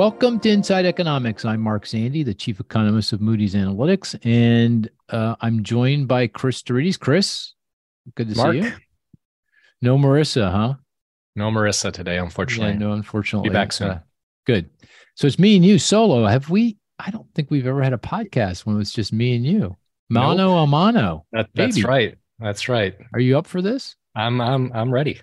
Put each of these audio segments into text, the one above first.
Welcome to Inside Economics. I'm Mark Zandi, the chief economist of Moody's Analytics, and uh, I'm joined by Cris deRitis. Cris, good to Mark. see you. No Marisa, huh? No Marisa today, unfortunately. Yeah, no, unfortunately. Be back soon. Uh, good. So it's me and you solo. Have we? I don't think we've ever had a podcast when it's just me and you. Mano a mano. That, that's Baby. right. That's right. Are you up for this? I'm I'm I'm ready.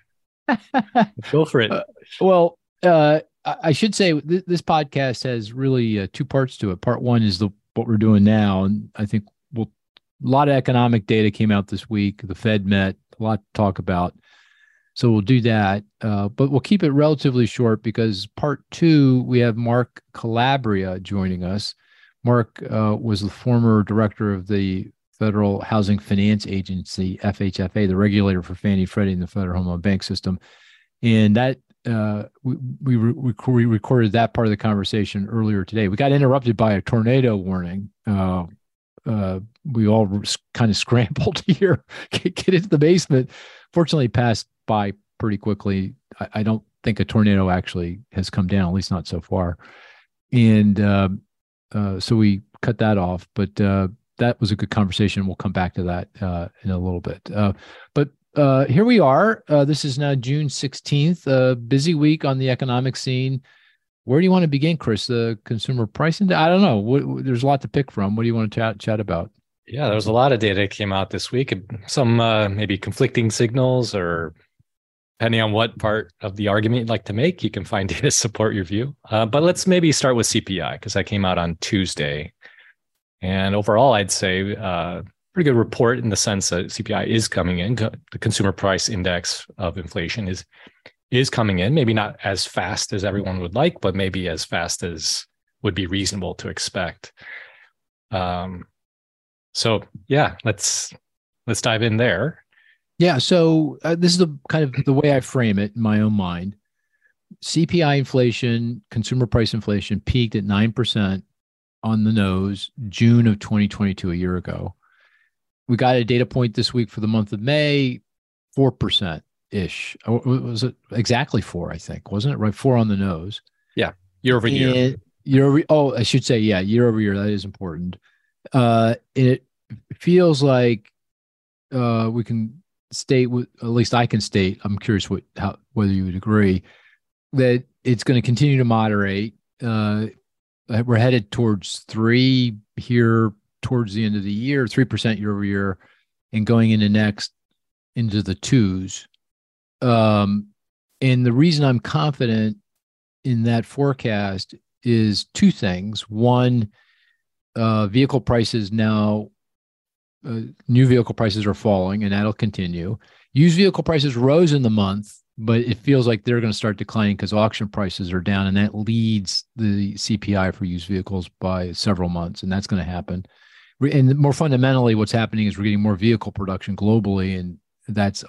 Go for it. Uh, Well, uh, I should say th- this podcast has really uh, two parts to it. Part one is the what we're doing now, and I think we'll, a lot of economic data came out this week. The Fed met, a lot to talk about. So we'll do that, uh, but we'll keep it relatively short because part two we have Mark Calabria joining us. Mark uh, was the former director of the Federal Housing Finance Agency (FHFA), the regulator for Fannie Freddie and the Federal Home Loan Bank System, and that uh, we we, re- we recorded that part of the conversation earlier today. We got interrupted by a tornado warning. Uh, uh, we all kind of scrambled here, get, get into the basement. Fortunately, passed by pretty quickly. I, I don't think a tornado actually has come down, at least not so far. And uh, uh, so we cut that off. But uh, that was a good conversation. We'll come back to that in a little bit. But uh, here we are. Uh, this is now June 16th, a busy week on the economic scene. Where do you want to begin, Cris? The consumer price index? I don't know. What- there's a lot to pick from. What do you want to chat, chat about? yeah, there was a lot of data that came out this week. Some uh, maybe conflicting signals, or depending on what part of the argument you'd like to make, you can find data to support your view. Uh, but let's maybe start with CPI because that came out on Tuesday, and overall, I'd say uh, pretty good report in the sense that CPI is coming in. The consumer price index of inflation is is coming in, maybe not as fast as everyone would like, but maybe as fast as would be reasonable to expect. Um, so yeah, let's let's dive in there. Yeah. So uh, this is the kind of the way I frame it in my own mind. CPI inflation, consumer price inflation peaked at 9% on the nose June of 2022, a year ago. We got a data point this week for the month of May, 4% ish. Was it exactly four? I think, wasn't it? Right. Four on the nose. Yeah. Year over year. And year over, oh, I should say, yeah, year over year. That is important. Uh, and it feels like uh, we can state, with, at least I can state. I'm curious what how whether you would agree that it's going to continue to moderate. Uh, we're headed towards three here towards the end of the year, three percent year over year, and going into next into the twos. Um, and the reason I'm confident in that forecast is two things. One, uh, vehicle prices now, uh, new vehicle prices are falling, and that'll continue. Used vehicle prices rose in the month, but it feels like they're going to start declining because auction prices are down, and that leads the CPI for used vehicles by several months, and that's going to happen. And more fundamentally, what's happening is we're getting more vehicle production globally, and that's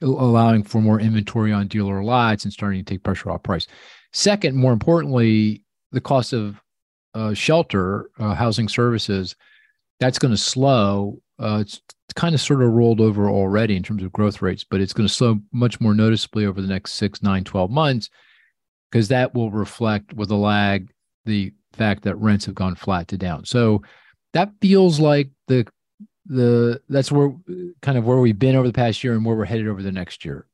allowing for more inventory on dealer lots and starting to take pressure off price. Second, more importantly, the cost of uh, shelter, uh, housing services, that's going to slow. Uh, it's kind of sort of rolled over already in terms of growth rates, but it's going to slow much more noticeably over the next six, nine, 12 months because that will reflect with a lag the fact that rents have gone flat to down. So that feels like the the that's where kind of where we've been over the past year and where we're headed over the next year.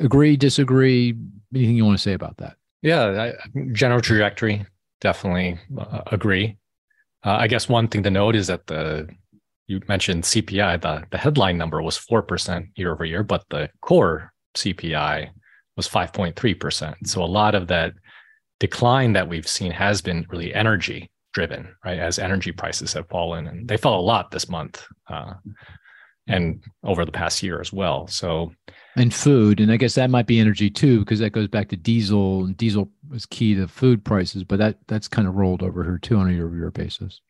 Agree, disagree? Anything you want to say about that? Yeah, I, general trajectory definitely uh, agree. Uh, I guess one thing to note is that the you mentioned CPI, the the headline number was four percent year over year, but the core CPI was five point three percent. So a lot of that decline that we've seen has been really energy driven, right? As energy prices have fallen, and they fell a lot this month, uh, and over the past year as well. So And food, and I guess that might be energy too, because that goes back to diesel, and diesel is key to food prices. But that that's kind of rolled over here too on a year-over-year basis.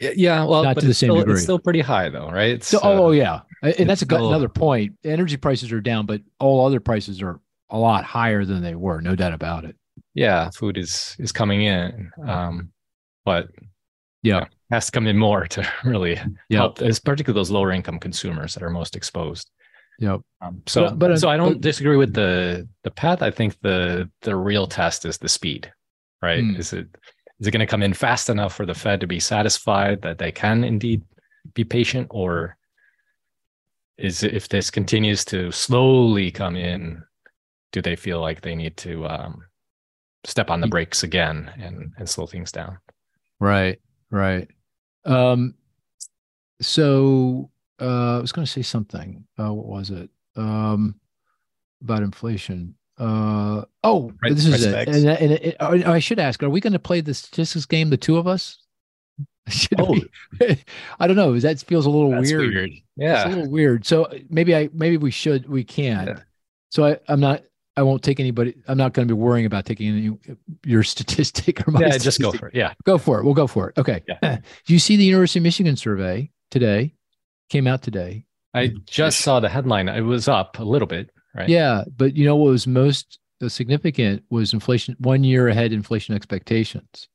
yeah, well, Not but to the it's same still, degree. It's still pretty high though, right? It's, So, uh, oh, oh yeah, and that's a still- another point. Energy prices are down, but all other prices are a lot higher than they were, no doubt about it. Yeah, food is is coming in, um, but Yeah. has to come in more to really Yeah. help, it's particularly those lower income consumers that are most exposed. Yep. Um, so, But- but, so I don't but- disagree with the the path. I think the the real test is the speed, right? Mm. Is it is it going to come in fast enough for the Fed to be satisfied that they can indeed be patient, or is if this continues to slowly come in, do they feel like they need to um, step on the brakes again and and slow things down? Right, right. Um, so uh, I was going to say something. Uh, what was it? Um, about inflation. Uh, oh, right, this is it. And, and it, it, I should ask: Are we going to play the statistics game, the two of us? Should oh. we? I don't know. That feels a little weird. weird. Yeah, it's a little weird. So maybe I maybe we should we can. Yeah. So I I'm not I won't take anybody. I'm not going to be worrying about taking any your statistic or my. Yeah, statistic. just go for it. Yeah, go for it. We'll go for it. Okay. Yeah. Do you see the University of Michigan survey today? Came out today. I just saw the headline. It was up a little bit, right? Yeah, but you know what was most significant was inflation one year ahead inflation expectations.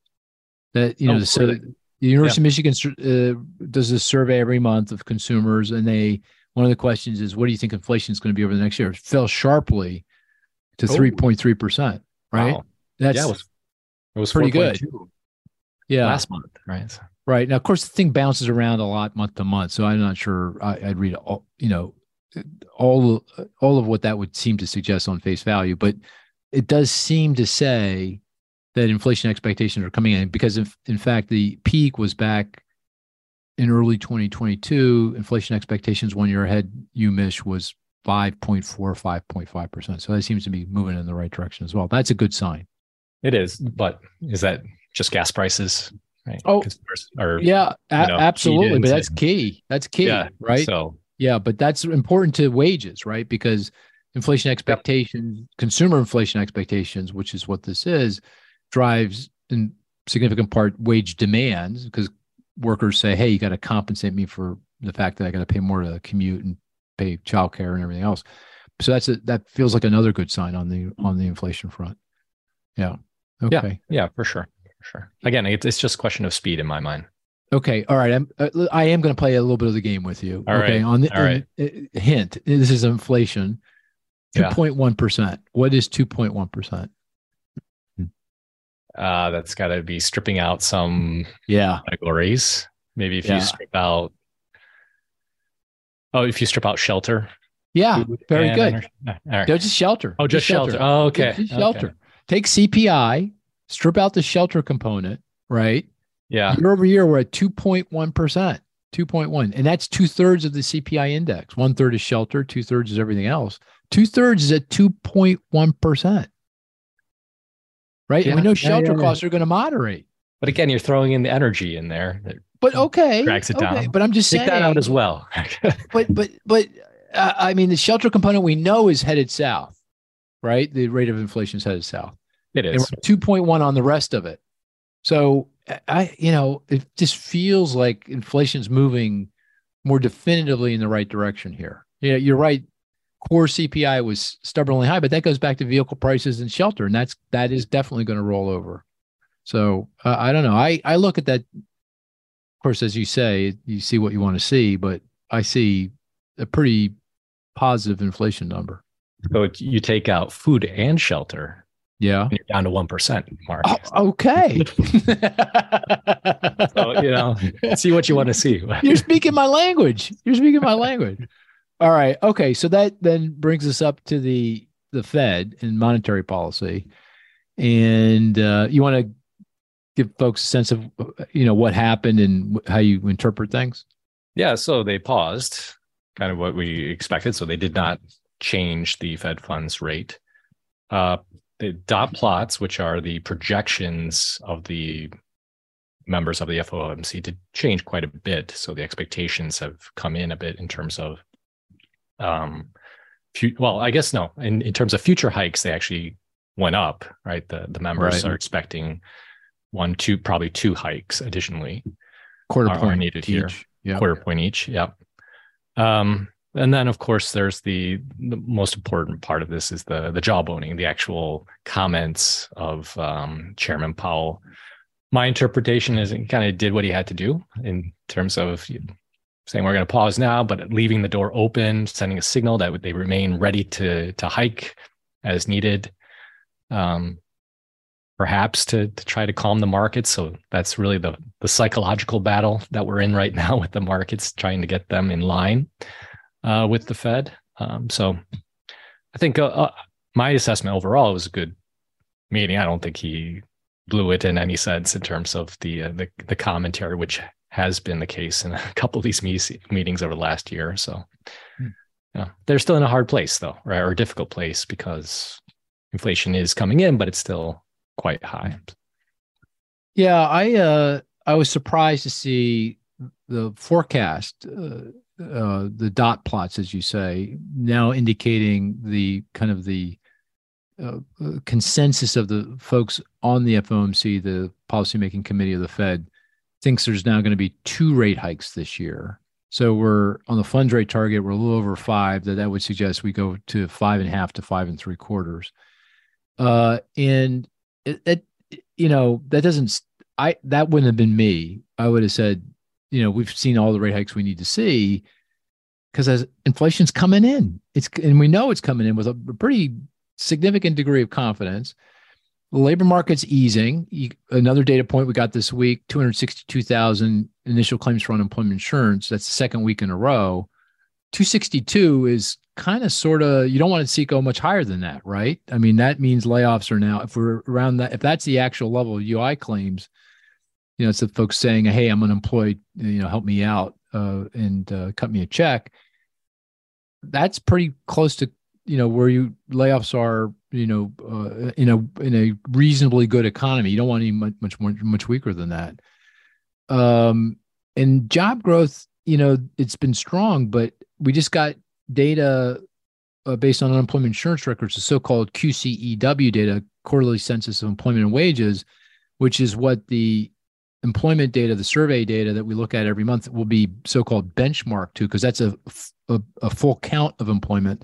That you know, oh, so really? the University yeah. of Michigan uh, does a survey every month of consumers, and they one of the questions is, "What do you think inflation is going to be over the next year?" It fell sharply to 3.3%, right? Wow. That's yeah, it was, it was pretty good. Yeah. Last month, right? Right. Now, of course, the thing bounces around a lot month to month. So I'm not sure I, would read all, you know, all, all of what that would seem to suggest on face value, but it does seem to say that inflation expectations are coming in because if, in fact, the peak was back in early 2022, inflation expectations one year ahead, UMich was 5.4, 5.5%. So that seems to be moving in the right direction as well. That's a good sign. It is. But is that just gas prices? Right. Oh, or, yeah, a- know, absolutely. But that's key. That's key. Yeah, right. So, yeah, but that's important to wages, right? Because inflation expectations, yep. consumer inflation expectations, which is what this is, drives in significant part wage demands because workers say, hey, you got to compensate me for the fact that I got to pay more to commute and pay childcare and everything else. So that's a, that feels like another good sign on the on the inflation front. Yeah. Okay. Yeah, yeah for sure. For sure. Again, it's, it's just a question of speed in my mind. Okay. All right. I'm uh, I am going to play a little bit of the game with you. All okay. Right. On the All right. Uh, hint. This is inflation. Two point one percent. What is two point one percent? Uh, that's got to be stripping out some yeah categories. Maybe if yeah. you strip out Oh, if you strip out shelter. Yeah, very good. All right. just shelter. Oh, just, just shelter. shelter. Oh, okay. Just shelter. Okay. Take CPI, strip out the shelter component, right? Yeah. Year over year, we're at 2.1%, 2.1. And that's two thirds of the CPI index. One third is shelter, two thirds is everything else. Two thirds is at 2.1%. Right. Yeah. And we know shelter yeah, yeah, costs are going to moderate. But again, you're throwing in the energy in there but okay, drags it okay, down. But I'm just Take saying that out as well. but but but uh, I mean, the shelter component we know is headed south, right? The rate of inflation is headed south. It is two point one on the rest of it. So I, you know, it just feels like inflation's moving more definitively in the right direction here. Yeah, you're right. Core CPI was stubbornly high, but that goes back to vehicle prices and shelter, and that's that is definitely going to roll over. So uh, I don't know. I I look at that course, as you say, you see what you want to see, but I see a pretty positive inflation number. So you take out food and shelter. Yeah. you're down to 1%, Mark. Oh, okay. so, you know, see what you want to see. you're speaking my language. You're speaking my language. All right. Okay. So that then brings us up to the the Fed and monetary policy. And uh, you want to give folks a sense of you know what happened and how you interpret things? Yeah, so they paused, kind of what we expected. So they did not change the Fed funds rate. Uh, the dot plots, which are the projections of the members of the FOMC, did change quite a bit. So the expectations have come in a bit in terms of, um, well, I guess no, in, in terms of future hikes, they actually went up. Right, the the members right. are expecting one, two, probably two hikes additionally. Quarter are, point are needed each. here. Yep. Quarter point each. Yep. Um, and then of course there's the, the most important part of this is the the jawboning, the actual comments of um, Chairman Powell. My interpretation is he kind of did what he had to do in terms of saying we're going to pause now, but leaving the door open, sending a signal that they remain ready to to hike as needed. Um, perhaps to to try to calm the markets. So that's really the the psychological battle that we're in right now with the markets, trying to get them in line uh, with the Fed. Um, so I think uh, uh, my assessment overall was a good meeting. I don't think he blew it in any sense in terms of the uh, the, the commentary, which has been the case in a couple of these me- meetings over the last year. So, hmm. yeah, they're still in a hard place though, right, or a difficult place because inflation is coming in, but it's still quite high. Yeah, I uh, I was surprised to see the forecast, uh, uh, the dot plots, as you say, now indicating the kind of the uh, consensus of the folks on the FOMC, the policymaking committee of the Fed, thinks there's now going to be two rate hikes this year. So we're on the funds rate target. We're a little over five. That that would suggest we go to five and a half to five and three quarters. Uh, and it, it, you know, that doesn't. I that wouldn't have been me. I would have said, you know, we've seen all the rate hikes we need to see because as inflation's coming in, it's and we know it's coming in with a pretty significant degree of confidence. The labor market's easing. Another data point we got this week 262,000 initial claims for unemployment insurance. That's the second week in a row. 262 is kind of sort of, you don't want to see go much higher than that, right? I mean, that means layoffs are now, if we're around that, if that's the actual level of UI claims, you know, it's the folks saying, hey, I'm unemployed, you know, help me out uh, and uh, cut me a check. That's pretty close to you know where you layoffs are you know uh, in a in a reasonably good economy you don't want any much much more much weaker than that um and job growth you know it's been strong but we just got data uh, based on unemployment insurance records the so-called QCEW data quarterly census of employment and wages which is what the employment data the survey data that we look at every month will be so-called benchmark to because that's a, a, a full count of employment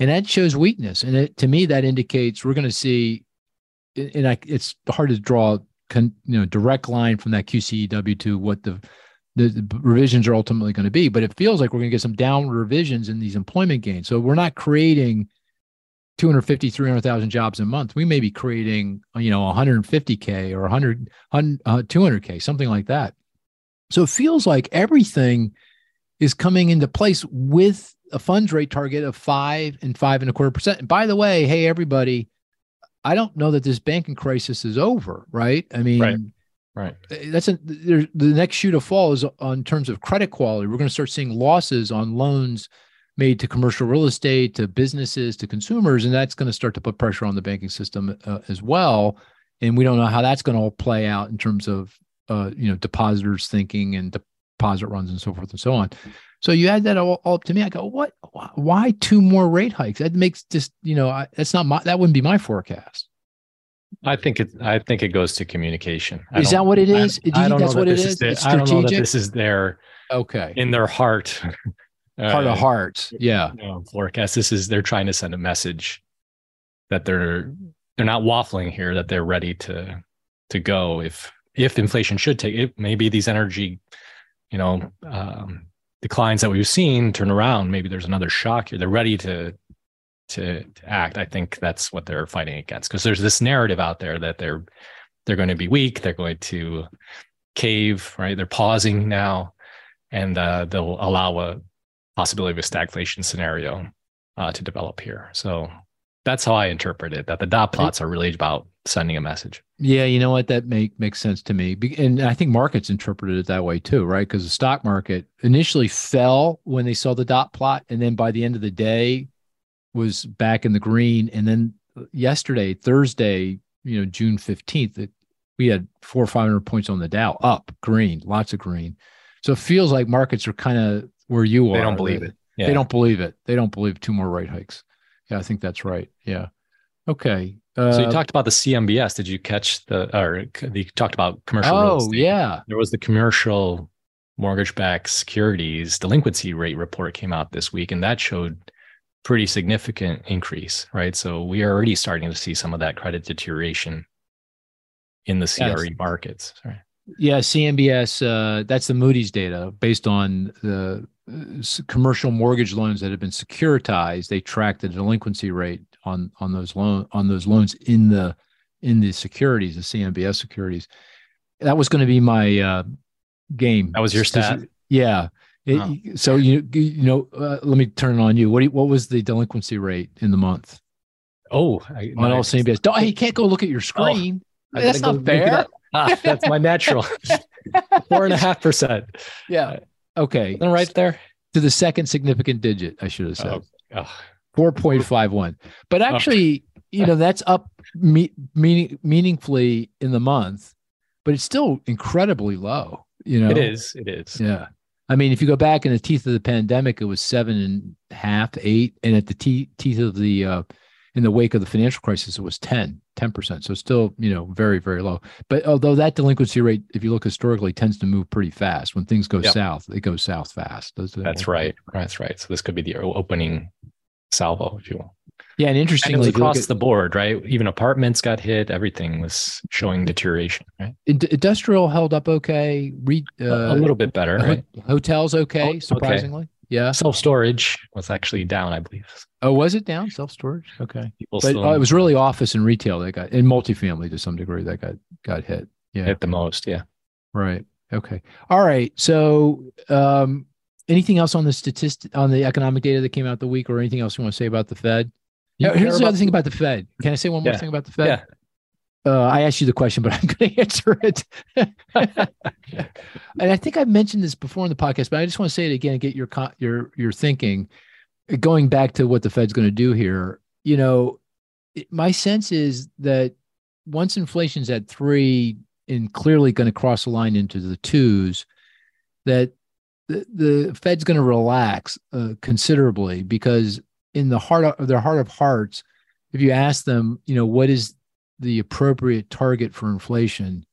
and that shows weakness. And it, to me, that indicates we're going to see. And I, it's hard to draw, con, you know, direct line from that QCEW to what the, the, the revisions are ultimately going to be. But it feels like we're going to get some downward revisions in these employment gains. So we're not creating 250 300,000 jobs a month we may be creating you know 150k or 100, 100 uh, 200k something like that so it feels like everything is coming into place with a funds rate target of five and five and a quarter percent. And by the way, hey everybody, I don't know that this banking crisis is over, right? I mean, right. Right. That's a, the next shoe to fall is on terms of credit quality. We're going to start seeing losses on loans made to commercial real estate, to businesses, to consumers, and that's going to start to put pressure on the banking system uh, as well. And we don't know how that's going to all play out in terms of uh, you know depositors thinking and deposit runs and so forth and so on. So you add that all, all, up to me. I go, what? Why two more rate hikes? That makes just you know I, that's not my that wouldn't be my forecast. I think it. I think it goes to communication. Is that what it is? I, Do you think that's what it is? is I don't know that this is their okay in their heart, heart of hearts. Yeah, you know, forecast. This is they're trying to send a message that they're they're not waffling here. That they're ready to to go if if inflation should take it. Maybe these energy, you know, um, declines that we've seen turn around, maybe there's another shock here. They're ready to to, to act. I think that's what they're fighting against because there's this narrative out there that they're they're going to be weak, they're going to cave, right? They're pausing now, and uh, they'll allow a possibility of a stagflation scenario uh, to develop here. So that's how I interpret it. That the dot plots are really about sending a message. Yeah, you know what? That make makes sense to me, and I think markets interpreted it that way too, right? Because the stock market initially fell when they saw the dot plot, and then by the end of the day, was back in the green. And then yesterday, Thursday, you know, June fifteenth, we had four or five hundred points on the Dow, up green, lots of green. So it feels like markets are kind of where you are. They don't believe it. Yeah. They don't believe it. They don't believe two more rate hikes. Yeah, I think that's right. Yeah. Okay. Uh, so you talked about the CMBS. Did you catch the or you talked about commercial? Oh yeah. There was the commercial mortgage-backed securities delinquency rate report came out this week, and that showed pretty significant increase. Right. So we are already starting to see some of that credit deterioration in the CRE yes. markets. Sorry. Yeah, CMBS. Uh, that's the Moody's data based on the uh, commercial mortgage loans that have been securitized. They track the delinquency rate on on those loan on those loans in the in the securities, the CMBS securities. That was going to be my uh, game. That was your stat. Yeah. It, So you you know, uh, let me turn it on you. What you, what was the delinquency rate in the month? Oh, I, on all CMBS. Don't, hey, you can't go look at your oh, screen. Oh, that's not fair. ah, that's my natural. Four and a half percent. Yeah. Okay. And right there to the second significant digit. I should have said. Oh, oh. 4.51. But actually, oh. you know, that's up me- meaning meaningfully in the month, but it's still incredibly low. You know, it is. It is. Yeah. I mean, if you go back in the teeth of the pandemic, it was seven and a half, eight, and at the te- teeth of the uh, in the wake of the financial crisis, it was 10, 10%. So still, you know, very, very low. But although that delinquency rate, if you look historically, tends to move pretty fast. When things go yep. south, it goes south fast. That's right. That's right. So this could be the opening salvo, if you will. Yeah, and interestingly, and across at, the board, right? Even apartments got hit. Everything was showing deterioration, right? Industrial held up okay. Re, uh, a little bit better, right? Hotels okay, oh, surprisingly. Okay. Yeah. Self storage was actually down, I believe. Oh, was it down? Self storage? Okay. People but uh, it was really office and retail that got, in multifamily to some degree that got got hit. Yeah. Hit the most. Yeah. Right. Okay. All right. So, um, anything else on the statistic on the economic data that came out the week, or anything else you want to say about the Fed? You Here's the other thing about the Fed. Can I say one more yeah. thing about the Fed? Yeah. Uh, I asked you the question, but I'm going to answer it. and I think I've mentioned this before in the podcast, but I just want to say it again and get your your your thinking. Going back to what the Fed's going to do here, you know, my sense is that once inflation's at three and clearly going to cross the line into the twos, that the, the Fed's going to relax uh, considerably because in the heart of their heart of hearts, if you ask them, you know, what is the appropriate target for inflation,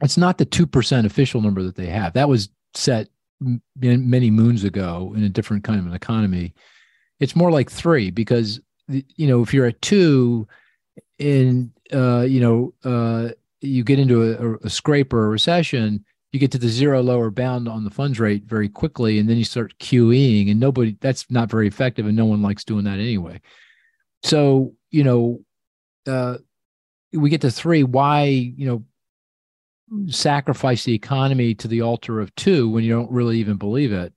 it's not the 2% official number that they have. That was set many moons ago in a different kind of an economy. It's more like three because, you know, if you're at two and, uh, you know, uh, you get into a, a scrape or a recession, you get to the zero lower bound on the funds rate very quickly and then you start QEing and nobody that's not very effective and no one likes doing that anyway. So, you know, uh, we get to three, why, you know, sacrifice the economy to the altar of two when you don't really even believe it?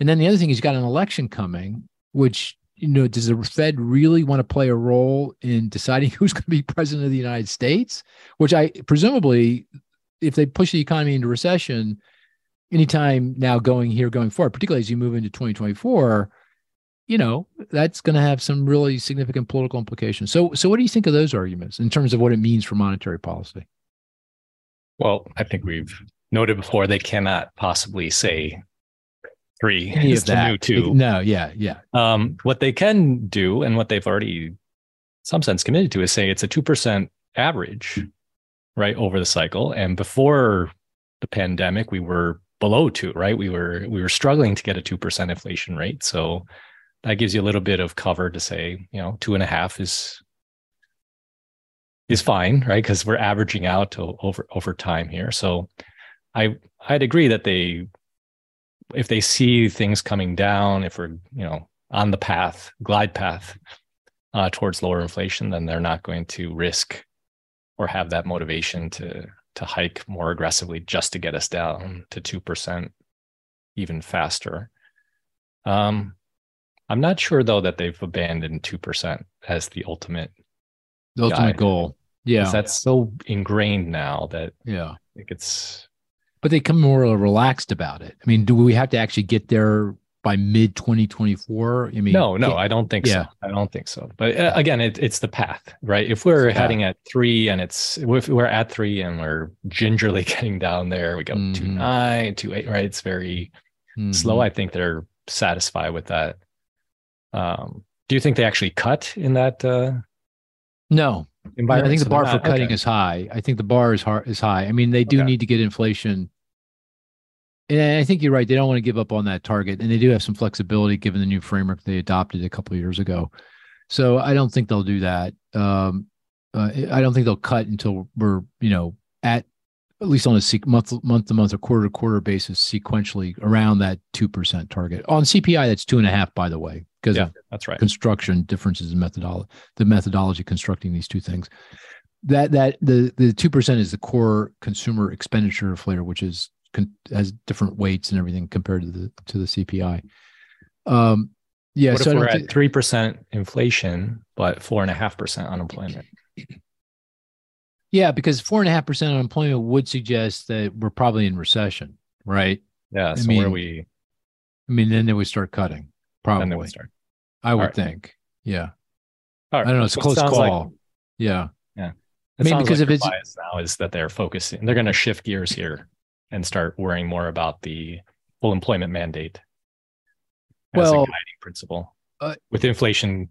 And then the other thing is you got an election coming, which, you know, does the Fed really want to play a role in deciding who's going to be president of the United States? Which I presumably if they push the economy into recession anytime now going here going forward particularly as you move into 2024 you know that's going to have some really significant political implications. So so what do you think of those arguments in terms of what it means for monetary policy? Well i think we've noted before they cannot possibly say three Any is the new two. No yeah yeah. Um, what they can do and what they've already some sense committed to is say it's a 2% average right over the cycle. And before the pandemic we were below 2 right? We were we were struggling to get a 2% inflation rate. So that gives you a little bit of cover to say you know two and a half is is fine right? Because we're averaging out to over over time here. So i i'd agree that they if they see things coming down if we're you know on the path glide path uh, towards lower inflation then they're not going to risk or have that motivation to to hike more aggressively just to get us down to 2% even faster. Um, I'm not sure though that they've abandoned 2% as the ultimate the ultimate guide. goal. Yeah. That's so ingrained now that yeah, I think it's but they come more relaxed about it. I mean, do we have to actually get there by mid 2024 i mean no no i don't think yeah. so i don't think so but uh, again it, it's the path right if we're heading at three and it's if we're at three and we're gingerly getting down there we go mm-hmm. two nine two eight right it's very mm-hmm. slow i think they're satisfied with that um do you think they actually cut in that uh no I think the bar for cutting okay. is high. I think the bar is hard is high. I mean, they do okay. need to get inflation and I think you're right. They don't want to give up on that target, and they do have some flexibility given the new framework they adopted a couple of years ago. So I don't think they'll do that. Um, uh, I don't think they'll cut until we're you know at at least on a month month to month or quarter to quarter basis sequentially around that two percent target on CPI. That's two and a half, by the way, because yeah, that's right. Construction differences in methodology, the methodology constructing these two things. that that the the two percent is the core consumer expenditure inflator, which is has different weights and everything compared to the to the CPI. Um, yeah, what so we're at three percent inflation, but four and a half percent unemployment? Yeah, because four and a half percent unemployment would suggest that we're probably in recession, right? Yeah. So I mean, where we? I mean, then they would start cutting. Probably. Then they would start. I would right. think. Yeah. I don't know. It's a close call. Like, yeah. Yeah. It I mean, because like if it's now is that they're focusing, they're going to shift gears here and start worrying more about the full employment mandate as well, a guiding principle uh, with inflation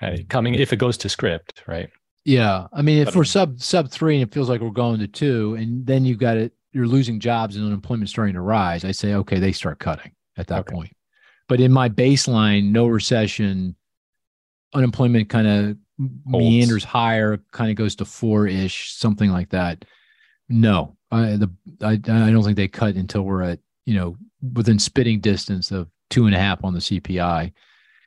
kind of coming if it goes to script, right? Yeah, I mean, if but, we're sub sub three and it feels like we're going to two, and then you've got it, you're losing jobs and unemployment starting to rise. I say, okay, they start cutting at that okay. point. But in my baseline, no recession, unemployment kind of meanders higher, kind of goes to four ish, something like that. No, I the I, I don't think they cut until we're at you know within spitting distance of two and a half on the CPI.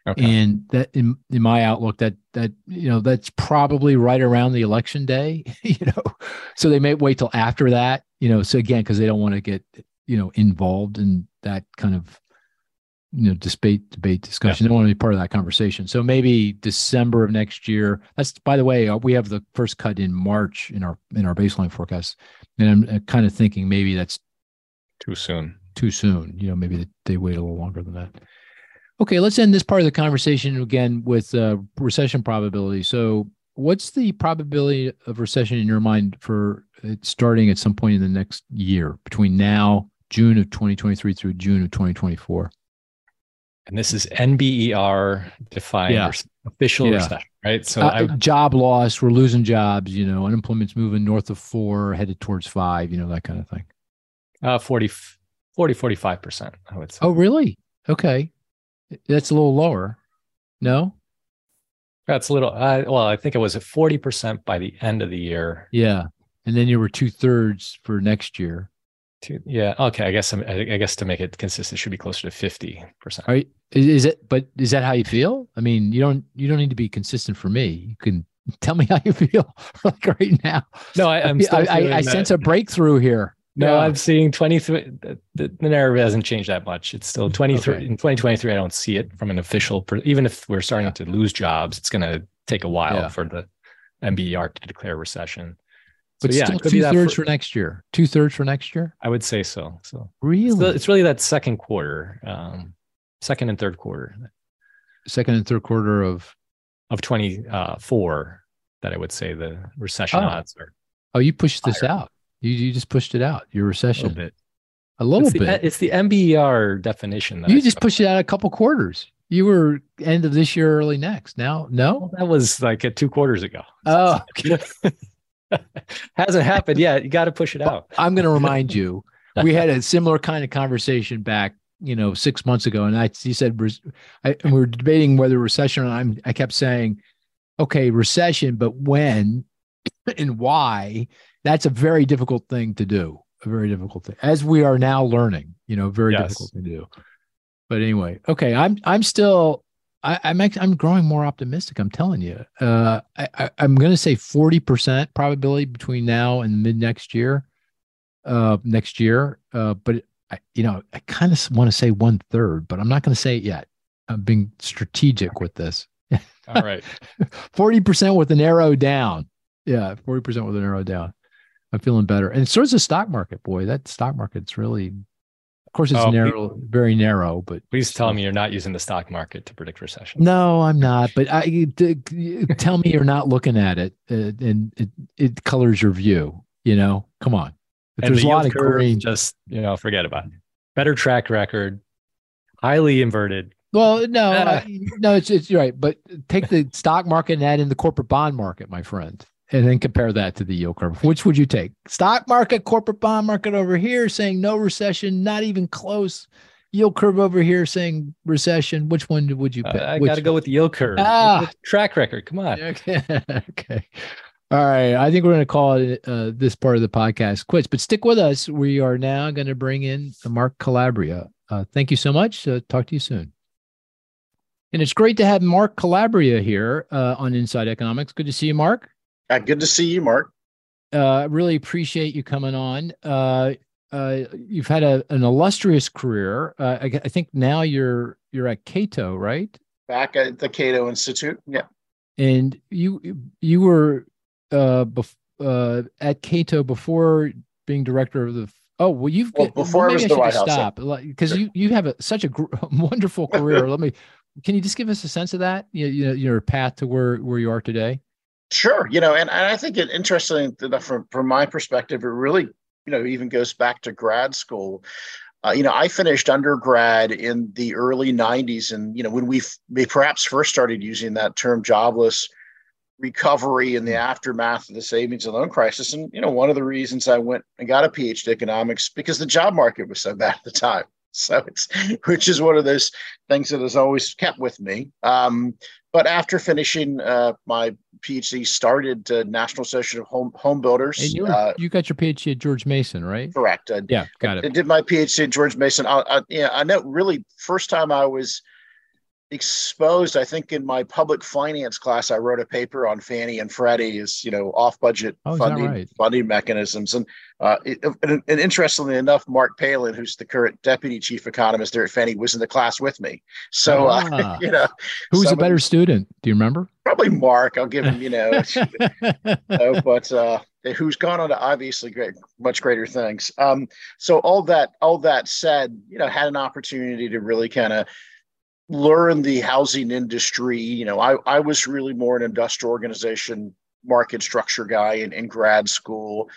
Okay. And that in, in my outlook, that that you know that's probably right around the election day, you know. So they may wait till after that, you know. So again, because they don't want to get you know involved in that kind of you know debate debate discussion. Yeah. They don't want to be part of that conversation. So maybe December of next year. That's by the way, uh, we have the first cut in March in our in our baseline forecast, and I'm kind of thinking maybe that's too soon. Too soon. You know, maybe they wait a little longer than that. Okay, let's end this part of the conversation again with uh, recession probability. So, what's the probability of recession in your mind for it starting at some point in the next year between now, June of 2023 through June of 2024? And this is NBER defined yeah. official yeah. recession, right? So uh, job loss, we're losing jobs, you know, unemployment's moving north of four, headed towards five, you know, that kind of thing. Uh, 40, 40 45%, I would say. Oh, really? Okay. That's a little lower. No? That's a little, uh, well, I think it was at 40% by the end of the year. Yeah. And then you were two thirds for next year. Two, yeah. Okay. I guess I'm, I guess to make it consistent, should be closer to fifty percent. Right? Is it? But is that how you feel? I mean, you don't you don't need to be consistent for me. You can tell me how you feel like right now. No, I, am I, I, I sense a breakthrough here. No, yeah. I'm seeing 23. The, the, narrative hasn't changed that much. It's still mm, 23 okay. in 2023. I don't see it from an official, per, even if we're starting to lose jobs, it's going to take a while yeah. for the NBER to declare recession. But so, yeah, still two thirds for, for, next year. Two thirds for next year. I would say so. So really, it's, the, it's really that second quarter, um, second and third quarter, second and third quarter of of twenty uh, four. That I would say the recession oh. odds are. Oh, you pushed higher. this out. You you just pushed it out. Your recession. A little bit. A little it's bit. The, it's the NBER definition. you I just pushed it out a couple quarters. You were end of this year, early next. Now, no, well, that was like two quarters ago. Oh, okay. Hasn't happened yet. You got to push it out. I'm going to remind you, we had a similar kind of conversation back, you know, six months ago, and I you said I, we were debating whether recession. I'm I kept saying, okay, recession, but when and why? That's a very difficult thing to do. A very difficult thing, as we are now learning. You know, very yes. difficult to do. But anyway, okay, I'm I'm still I, am I'm, I'm growing more optimistic. I'm telling you. Uh, I, am going to say 40 percent probability between now and mid next year. Uh, next year. Uh, but I, you know, I kind of want to say one third, but I'm not going to say it yet. I'm being strategic with this. All right. 40 percent with an arrow down. Yeah, 40 percent with an arrow down. I'm feeling better. And so is the stock market. Boy, that stock market's really course, it's oh, narrow, please, very narrow. But please tell me you're not using the stock market to predict recession. No, I'm not. But I tell me you're not looking at it, uh, and it, it colors your view. You know, come on. If and there's the a lot of green, just you know, forget about it. Better track record, highly inverted. Well, no, uh, no, it's it's right. But take the stock market and add in the corporate bond market, my friend and then compare that to the yield curve. Which would you take? Stock market, corporate bond market over here saying no recession, not even close. Yield curve over here saying recession. Which one would you pick? Uh, I got to go with the yield curve. Ah, track record. Come on. Okay. okay. All right. I think we're going to call it uh, this part of the podcast quits, but stick with us. We are now going to bring in Mark Calabria. Uh, thank you so much. Uh, talk to you soon. And it's great to have Mark Calabria here uh, on Inside Economics. Good to see you, Mark. Uh, good to see you, Mark. Uh, really appreciate you coming on. Uh, uh, you've had a, an illustrious career. Uh, I, I, think now you're you're at Cato, right? Back at the Cato Institute. Yeah. And you you were uh, bef- uh, at Cato before being director of the. Oh well, you've well, before well, maybe I, was I the White stop because sure. you you have a, such a gr- wonderful career. Let me. Can you just give us a sense of that? You, you know, your path to where where you are today. Sure, you know, and, and I think it interesting enough from from my perspective, it really you know even goes back to grad school. Uh, you know, I finished undergrad in the early '90s, and you know when we, f- we perhaps first started using that term "jobless recovery in the aftermath of the savings and loan crisis. And you know, one of the reasons I went and got a PhD economics because the job market was so bad at the time. So it's which is one of those things that has always kept with me. Um, but after finishing uh, my PhD, started uh, National Association of Home Home Builders. And you, uh, you got your PhD at George Mason, right? Correct. yeah, got it. I did my PhD at George Mason. I, I, yeah, I know. Really, first time I was exposed i think in my public finance class i wrote a paper on fannie and freddie's you know off budget oh, funding right? funding mechanisms. And, uh, it, and, and interestingly enough mark Palim who's the current deputy chief economist there at fannie was in the class with me. So uh, ah. uh, you know who was a better student? Do you remember? Probably mark. I'll give him you know but uh, who's gone on to obviously great much greater things. Um, so all that all that said you know had an opportunity to really kind of learn the housing industry. You know, I, I was really more an industrial organization market structure guy in, in grad school.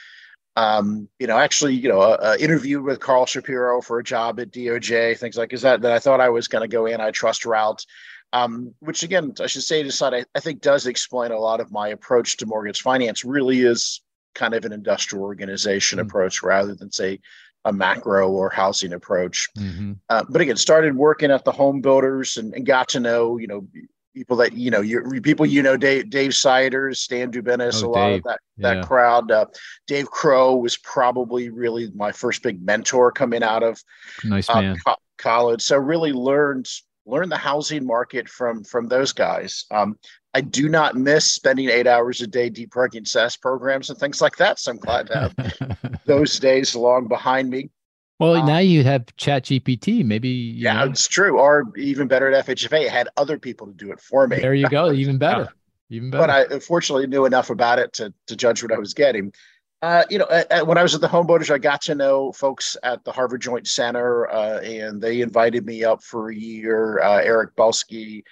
Um, you know, actually, you know, uh, interviewed with Carl Shapiro for a job at DOJ, things like is that that I thought I was going to go antitrust route. Um, which again, I should say to side, I, I think does explain a lot of my approach to mortgage finance. Really is kind of an industrial organization mm-hmm. approach rather than say a macro or housing approach. Mm-hmm. Uh, but again, started working at the home builders and, and, got to know, you know, people that, you know, you people, you know, Dave, Dave Seiders, Stan Duobinis, oh, a lot Dave. of that, that yeah. crowd. Uh, Dave Crowe was probably really my first big mentor coming out of nice uh, co- college. So really learned, learned the housing market from, from those guys. Um, I do not miss spending eight hours a day debugging SAS programs and things like that. So I'm glad to have those days long behind me. Well, um, now you have Chat GPT. Maybe yeah, know. it's true. Or even better at FHFA, I had other people to do it for me. There you go. Even better. Even better. But I unfortunately knew enough about it to to judge what I was getting. Uh, you know, when I was at the Home Builders, I got to know folks at the Harvard Joint Center, uh, and they invited me up for a year. Uh, Eric Belsky,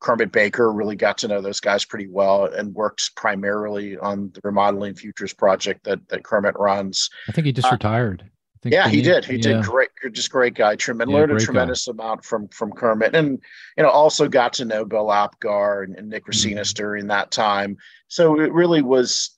Kermit Baker really got to know those guys pretty well and worked primarily on the remodeling futures project that that Kermit runs. I think he just uh, retired. yeah, he did. He yeah. did great. Just great guy. Tremendous. Yeah, learned a tremendous guy. amount from from Kermit, and you know also got to know Bill Apgar and, and Nick Retsinas mm-hmm. during that time. So it really was.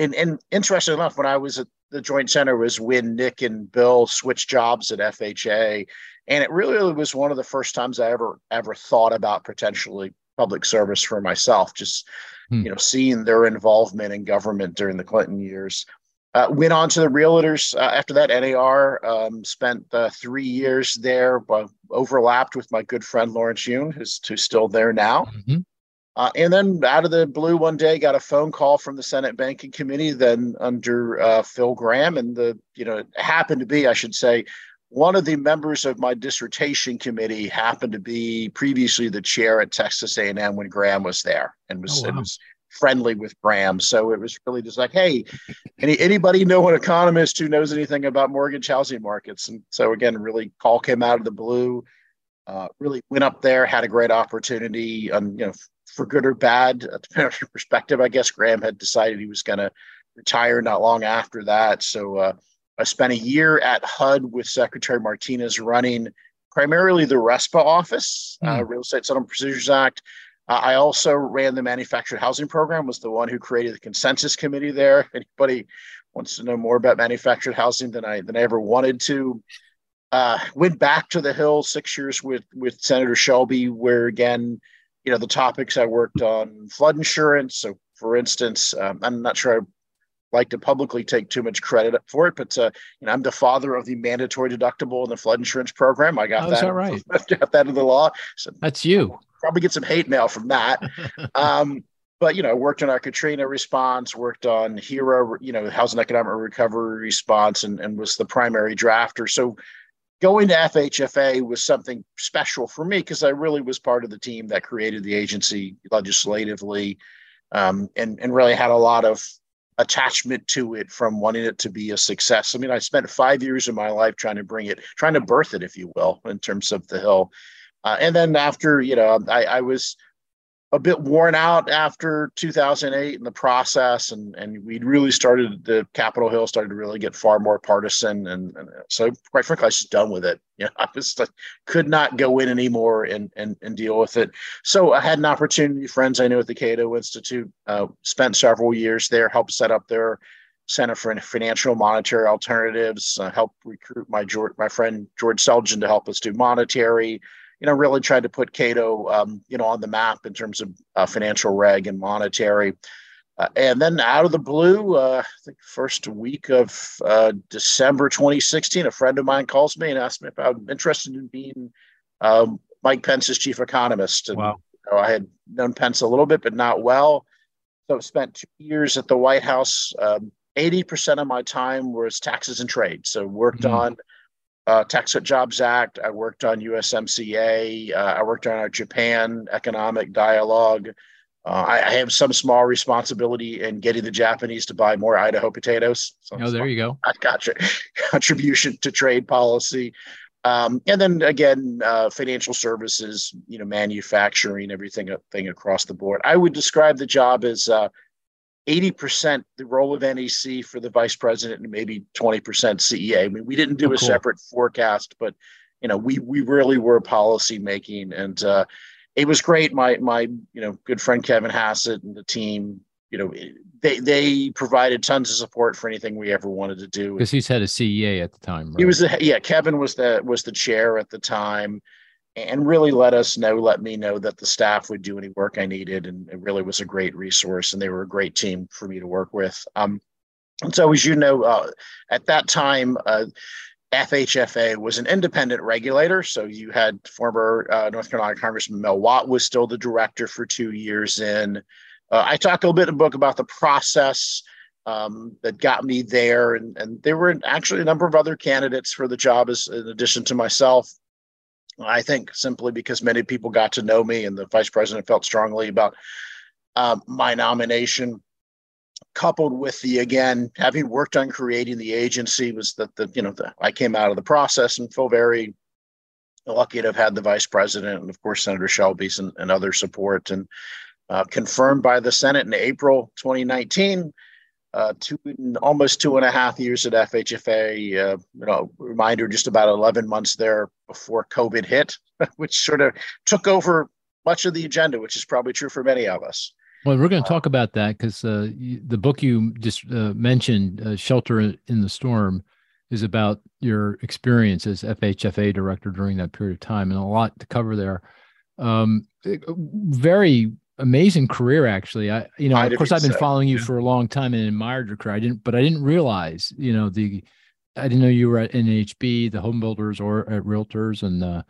And, and interesting enough, when I was at the Joint Center, was when Nick and Bill switched jobs at FHA, and it really was one of the first times I ever ever thought about potentially public service for myself. Just hmm. you know, seeing their involvement in government during the Clinton years. Uh, went on to the realtors uh, after that. NAR um, spent uh, three years there, but overlapped with my good friend Lawrence Yun, who's, who's still there now. Mm-hmm. Uh, and then out of the blue one day, got a phone call from the Senate Banking Committee, then under uh, Phil Gramm, and the you know it happened to be, I should say, one of the members of my dissertation committee happened to be previously the chair at Texas A&M when Gramm was there and was, oh, wow. and was friendly with Gramm. So it was really just like, hey, any, anybody know an economist who knows anything about mortgage housing markets? And so again, really call came out of the blue. Uh, really went up there, had a great opportunity. Um, you know, for good or bad, uh, depending on your perspective, I guess Gramm had decided he was going to retire not long after that. So uh, I spent a year at HUD with Secretary Martinez running primarily the RESPA office, mm. uh, hmm. Real Estate Settlement Procedures Act. Uh, I also ran the manufactured housing program, was the one who created the consensus committee there. Anybody wants to know more about manufactured housing than I than I ever wanted to. Uh, went back to the Hill six years with with Senator Shelby, where again, you know, the topics I worked on flood insurance. So, for instance, um, I'm not sure I like to publicly take too much credit for it, but uh, you know, I'm the father of the mandatory deductible in the flood insurance program. I got oh, that, right. got that in the law. So that's you. I'll probably get some hate mail from that. um, but you know, worked on our Katrina response, worked on HERA, you know, housing economic recovery response, and, and was the primary drafter. So going to FHFA was something special for me because I really was part of the team that created the agency legislatively, um, and and really had a lot of attachment to it from wanting it to be a success. I mean, I spent five years of my life trying to bring it, trying to birth it, if you will, in terms of the Hill. Uh, and then after, you know, I, I was a bit worn out after 2008 in the process and and we'd really started the capitol hill started to really get far more partisan and, and so quite frankly i was just done with it. You know i was like could not go in anymore and and, and deal with it. So i had an opportunity friends i knew at the cato institute uh, spent several years there helped set up their center for financial monetary alternatives uh, helped recruit my george my friend george selgin to help us do monetary you know, really tried to put Cato, um, you know, on the map in terms of uh, financial reg and monetary. Uh, and then out of the blue, uh, I think first week of uh, December 2016, a friend of mine calls me and asks me if I'm interested in being um, Mike Pence's chief economist. And, wow. You know, I had known Pence a little bit, but not well. So I spent two years at the White House. Um, 80% of my time was taxes and trade. So worked mm-hmm. on uh, Tax Cut Jobs Act. I worked on USMCA. Uh, I worked on our Japan economic dialogue. Uh, I, I, have some small responsibility in getting the Japanese to buy more Idaho potatoes. So oh, there you go. I got your contribution to trade policy. Um, and then again, uh, financial services, you know, manufacturing, everything thing across the board. I would describe the job as uh, 80% the role of NEC for the vice president and maybe 20% CEA. I mean, we didn't do oh, a cool. separate forecast, but you know, we we really were policy making and uh, it was great. My my you know good friend Kevin Hassett and the team, you know, they they provided tons of support for anything we ever wanted to do. Because he's had a CEA at the time. Right? He was the yeah. Kevin was the was the chair at the time and really let us know, let me know that the staff would do any work I needed. And it really was a great resource. And they were a great team for me to work with. Um, and so, as you know, uh, at that time, uh, FHFA was an independent regulator. So you had former uh, North Carolina Congressman Mel Watt was still the director for two years in. Uh, I talk a little bit in the book about the process um, that got me there. And, and there were actually a number of other candidates for the job as in addition to myself. I think simply because many people got to know me and the vice president felt strongly about uh, my nomination, coupled with the again having worked on creating the agency, was that the you know the, I came out of the process and feel very lucky to have had the vice president and of course Senator Shelby's and, and other support. And uh, confirmed by the Senate in April 2019 uh, two almost two and a half years at FHFA. Uh, you know, reminder, just about 11 months there before COVID hit, which sort of took over much of the agenda, which is probably true for many of us. Well, we're going to talk about that because uh, the book you just uh, mentioned, uh, "Shelter in the Storm," is about your experience as FHFA director during that period of time, and a lot to cover there. Um, very amazing career actually. I you know of course i've been so. following you yeah. for a long time and admired your career. I didn't but i didn't realize you know the i didn't know you were at nhb the home builders or at realtors and uh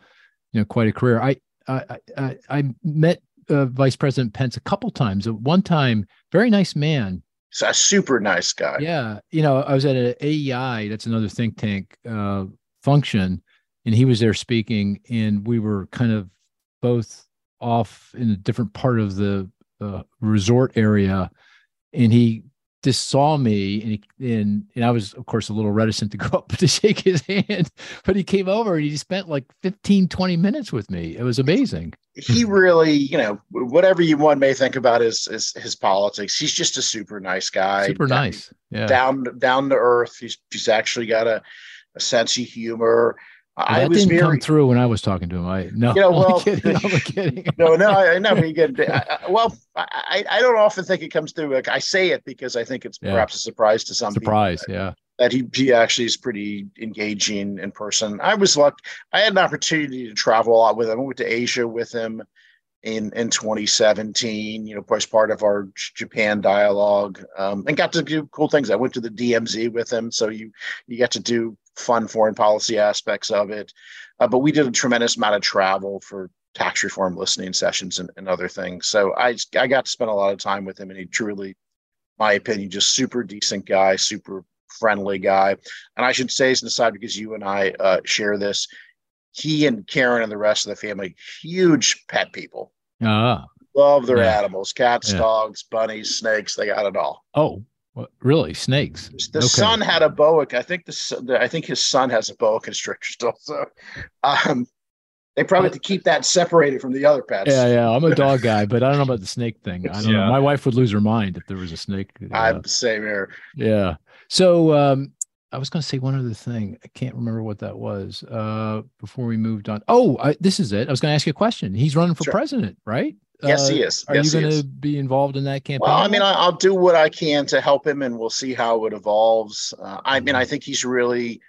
you know quite a career. I i i, I met uh, vice president pence a couple times. At one time very nice man. He's a super nice guy. Yeah. You know i was at an aei that's another think tank uh function and he was there speaking and we were kind of both off in a different part of the uh, resort area, and he just saw me, and he, and and I was of course a little reticent to go up to shake his hand, but he came over and he spent like 15, 20 minutes with me. It was amazing. He really, you know, whatever you one may think about his his, his politics, he's just a super nice guy. Super down, nice, yeah. Down down to earth. He's he's actually got a, a sense of humor. I that didn't come through when I was talking to him. I no, you know, well, kidding, kidding. no, no, I know. Get, I, well, I, I don't often think it comes through. Like I say it because I think it's yeah. perhaps a surprise to some surprise. People, yeah, that he he actually is pretty engaging in person. I was lucky. I had an opportunity to travel a lot with him. I went to Asia with him in in 2017. You know, as part of our Japan dialogue, um, and got to do cool things. I went to the DMZ with him, so you you get to do fun foreign policy aspects of it. Uh, but we did a tremendous amount of travel for tax reform listening sessions and, and other things. So I I got to spend a lot of time with him, and he truly, my opinion, just super decent guy, super friendly guy. And I should say, as an aside, because you and I uh, share this, he and Karen and the rest of the family, huge pet people. Ah. Love their yeah. animals, cats, yeah. dogs, bunnies, snakes. They got it all. Oh, really? Snakes? The okay. son had a boa. I think the I think his son has a boa constrictor still. So, um, they probably have to keep that separated from the other pets. Yeah, yeah. I'm a dog guy, but I don't know about the snake thing. I don't yeah. know. My wife would lose her mind if there was a snake. Uh, I'm the same here. Yeah. So um, I was going to say one other thing. I can't remember what that was uh, before we moved on. Oh, I, this is it. I was going to ask you a question. He's running for sure. president, right? Yes, uh, he is. Are yes, you going to be involved in that campaign? Well, I mean, I'll do what I can to help him, and we'll see how it evolves. Uh, I mean, I mm-hmm. think he's really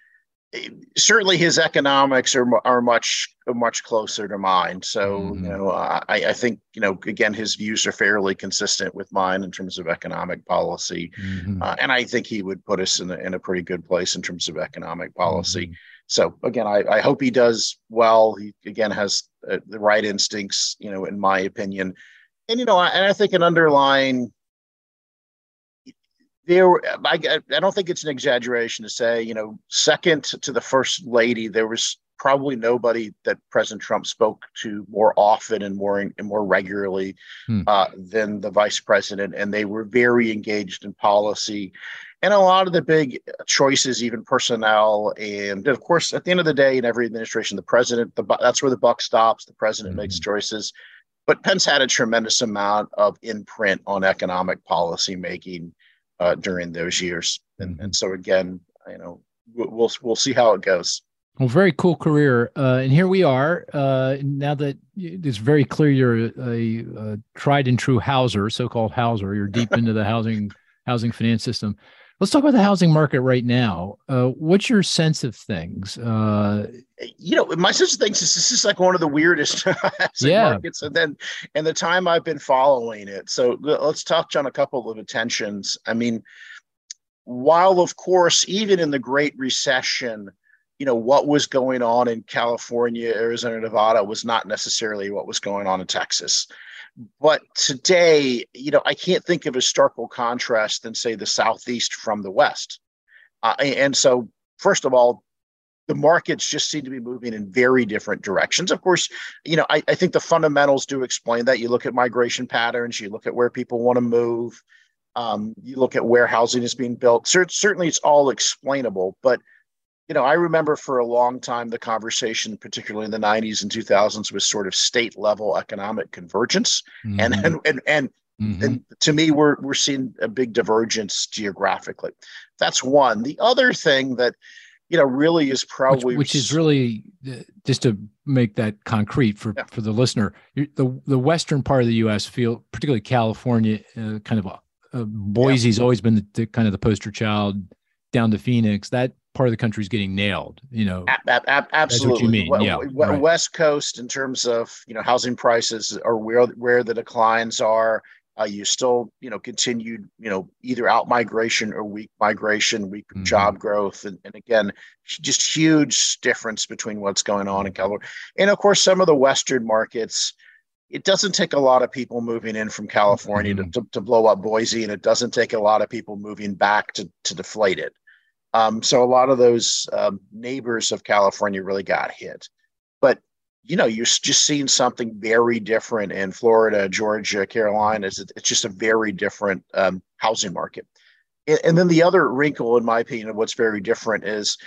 certainly his economics are are much much closer to mine. So mm-hmm. you know, I, I think you know again his views are fairly consistent with mine in terms of economic policy, mm-hmm. uh, and I think he would put us in a, in a pretty good place in terms of economic policy. Mm-hmm. So again, I, I hope he does well. He again has uh, the right instincts, you know, in my opinion, and you know, I, and I think an underlying there I, I don't think it's an exaggeration to say you know second to the first lady there was probably nobody that president trump spoke to more often and more and more regularly hmm. uh, than the vice president and they were very engaged in policy and a lot of the big choices even personnel and of course at the end of the day in every administration the president the, that's where the buck stops the president mm-hmm. makes choices but pence had a tremendous amount of imprint on economic policy making uh, during those years. And, mm-hmm. and so again, you know, we'll we'll see how it goes. Well, very cool career, uh, and here we are. Uh, now that it's very clear you're a, a tried and true houser, so-called houser, you're deep into the housing housing finance system. Let's talk about the housing market right now. Uh, what's your sense of things? Uh, you know, my sense of things is this is like one of the weirdest yeah. markets, and then and the time I've been following it. So let's touch on a couple of attentions. I mean, while of course, even in the Great Recession, you know what was going on in California, Arizona, Nevada was not necessarily what was going on in Texas. But today, you know, I can't think of a starker contrast than say the Southeast from the West. Uh, and so, first of all, the markets just seem to be moving in very different directions. Of course, you know, I, I think the fundamentals do explain that. You look at migration patterns, you look at where people want to move, um, you look at where housing is being built. Certainly, it's all explainable, but you know, I remember for a long time the conversation, particularly in the 90s and 2000s, was sort of state level economic convergence. Mm-hmm. And, and, and, and, mm-hmm. and to me, we're, we're seeing a big divergence geographically. That's one. The other thing that, you know, really is probably which, which is really uh, just to make that concrete for yeah. for the listener. The the western part of the U.S. feel particularly California, uh, kind of uh, Boise's yeah. always been the, the, kind of the poster child down to Phoenix. That part of the country is getting nailed. You know, a- a- absolutely. you mean. Yeah, right. West Coast in terms of you know housing prices or where where the declines are. Uh, you still you know continued you know either out migration or weak migration, weak mm-hmm. job growth, and, and again just huge difference between what's going on in California, and of course some of the Western markets it doesn't take a lot of people moving in from California mm-hmm. to, to, to, blow up Boise, and it doesn't take a lot of people moving back to, to deflate it. Um, so a lot of those um, neighbors of California really got hit. But you know, you're just seeing something very different in Florida, Georgia, Carolinas. It's just a very different um, housing market. And, and then the other wrinkle, in my opinion, of what's very different is,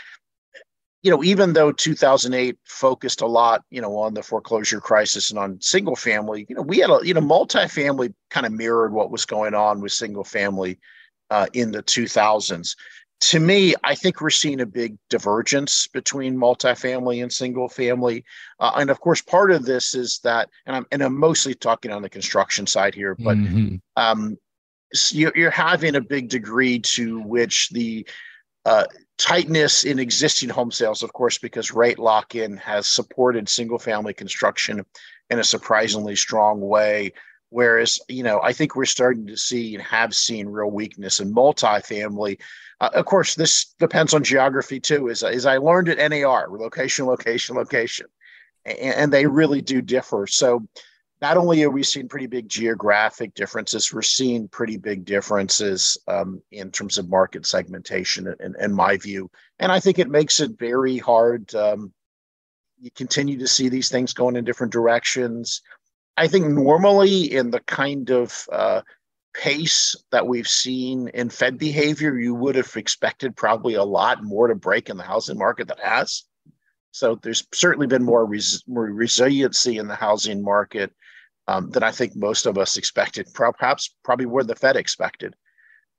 you know, even though 2008 focused a lot, you know, on the foreclosure crisis and on single family, you know, we had a, you know, multifamily kind of mirrored what was going on with single family uh, in the 2000s to me, I think we're seeing a big divergence between multifamily and single family. Uh, and of course, part of this is that, and I'm, and I'm mostly talking on the construction side here, but mm-hmm. um, you're having a big degree to which the uh, tightness in existing home sales, of course, because rate lock in has supported single family construction in a surprisingly strong way. Whereas, you know, I think we're starting to see and have seen real weakness in multifamily uh, of course, this depends on geography too. Is as I learned at NAR, location, location, location. and they really do differ. So not only are we seeing pretty big geographic differences, we're seeing pretty big differences um, in terms of market segmentation, in, in, my view. And I think it makes it very hard. Um, you continue to see these things going in different directions. I think normally in the kind of uh, pace that we've seen in Fed behavior, you would have expected probably a lot more to break in the housing market that has. So there's certainly been more, res- more resiliency in the housing market um, than I think most of us expected. Perhaps probably more the Fed expected.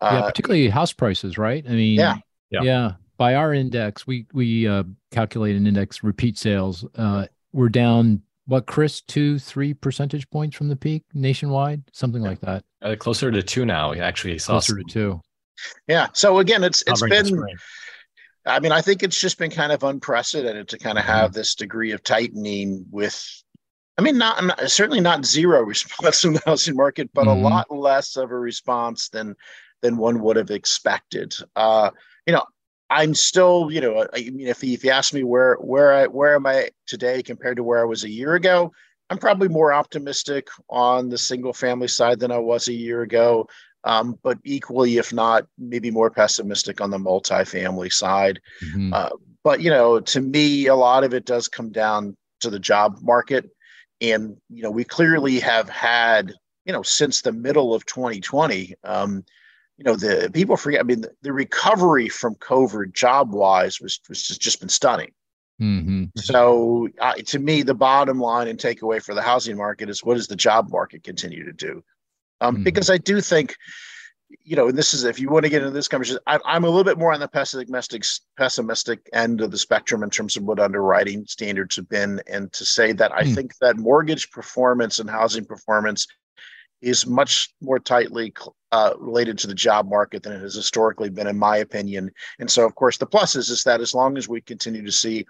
Uh, yeah, particularly house prices, right? I mean, yeah, yeah. yeah. By our index, we we uh, calculate an index repeat sales. Uh, we're down what, Cris, two, three percentage points from the peak nationwide, something yeah. like that. Uh, closer to two now. We actually saw closer some... to two. Yeah. So again, it's it's been. I mean, I think it's just been kind of unprecedented to kind of have mm-hmm. this degree of tightening with I mean, not, not, certainly not zero response in the housing market, but mm-hmm. a lot less of a response than than one would have expected. Uh, you know, I'm still, you know, I mean, if if you ask me where where I where am I today compared to where I was a year ago, I'm probably more optimistic on the single family side than I was a year ago. Um, but equally, if not, maybe more pessimistic on the multifamily side. Mm-hmm. Uh, but you know, to me, a lot of it does come down to the job market, and you know, we clearly have had, you know, since the middle of 2020. Um, you know, the people forget. I mean, the, the recovery from COVID, job wise, was was just, just been stunning. Mm-hmm. So, uh, to me, the bottom line and takeaway for the housing market is what does the job market continue to do? Um, mm-hmm. Because I do think, you know, and this is if you want to get into this conversation, I, I'm a little bit more on the pessimistic pessimistic end of the spectrum in terms of what underwriting standards have been, and to say that I mm. think that mortgage performance and housing performance is much more tightly uh, related to the job market than it has historically been, in my opinion. And so, of course, the plus is, is that as long as we continue to see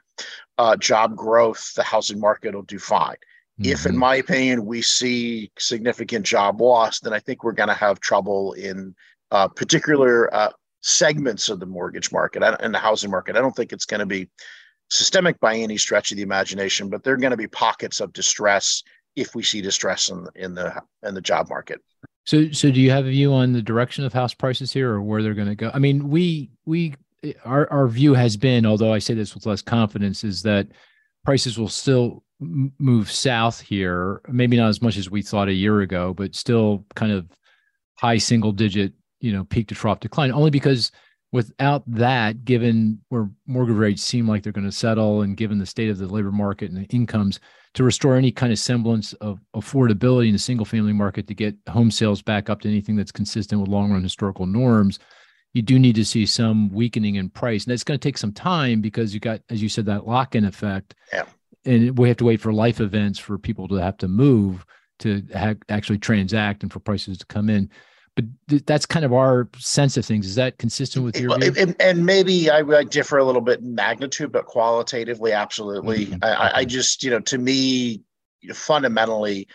uh, job growth, the housing market will do fine. Mm-hmm. If, in mm-hmm. my opinion, we see significant job loss, then I think we're going to have trouble in uh, particular uh, segments of the mortgage market and the housing market. I don't think it's going to be systemic by any stretch of the imagination, but there are going to be pockets of distress if we see distress in, in the in the job market. So, so do you have a view on the direction of house prices here, or where they're going to go? I mean, we we our our view has been, although I say this with less confidence, is that prices will still move south here. Maybe not as much as we thought a year ago, but still kind of high single digit, you know, peak to trough decline. Only because without that, given where mortgage rates seem like they're going to settle, and given the state of the labor market and the incomes, to restore any kind of semblance of affordability in the single family market to get home sales back up to anything that's consistent with long run historical norms, you do need to see some weakening in price. And that's going to take some time because you got, as you said, that lock in effect. Yeah. And we have to wait for life events for people to have to move to ha- actually transact and for prices to come in but th- that's kind of our sense of things. Is that consistent with your view? And, and maybe I, I, differ a little bit in magnitude, but qualitatively, absolutely. Mm-hmm. I, I, just, you know, to me, fundamentally,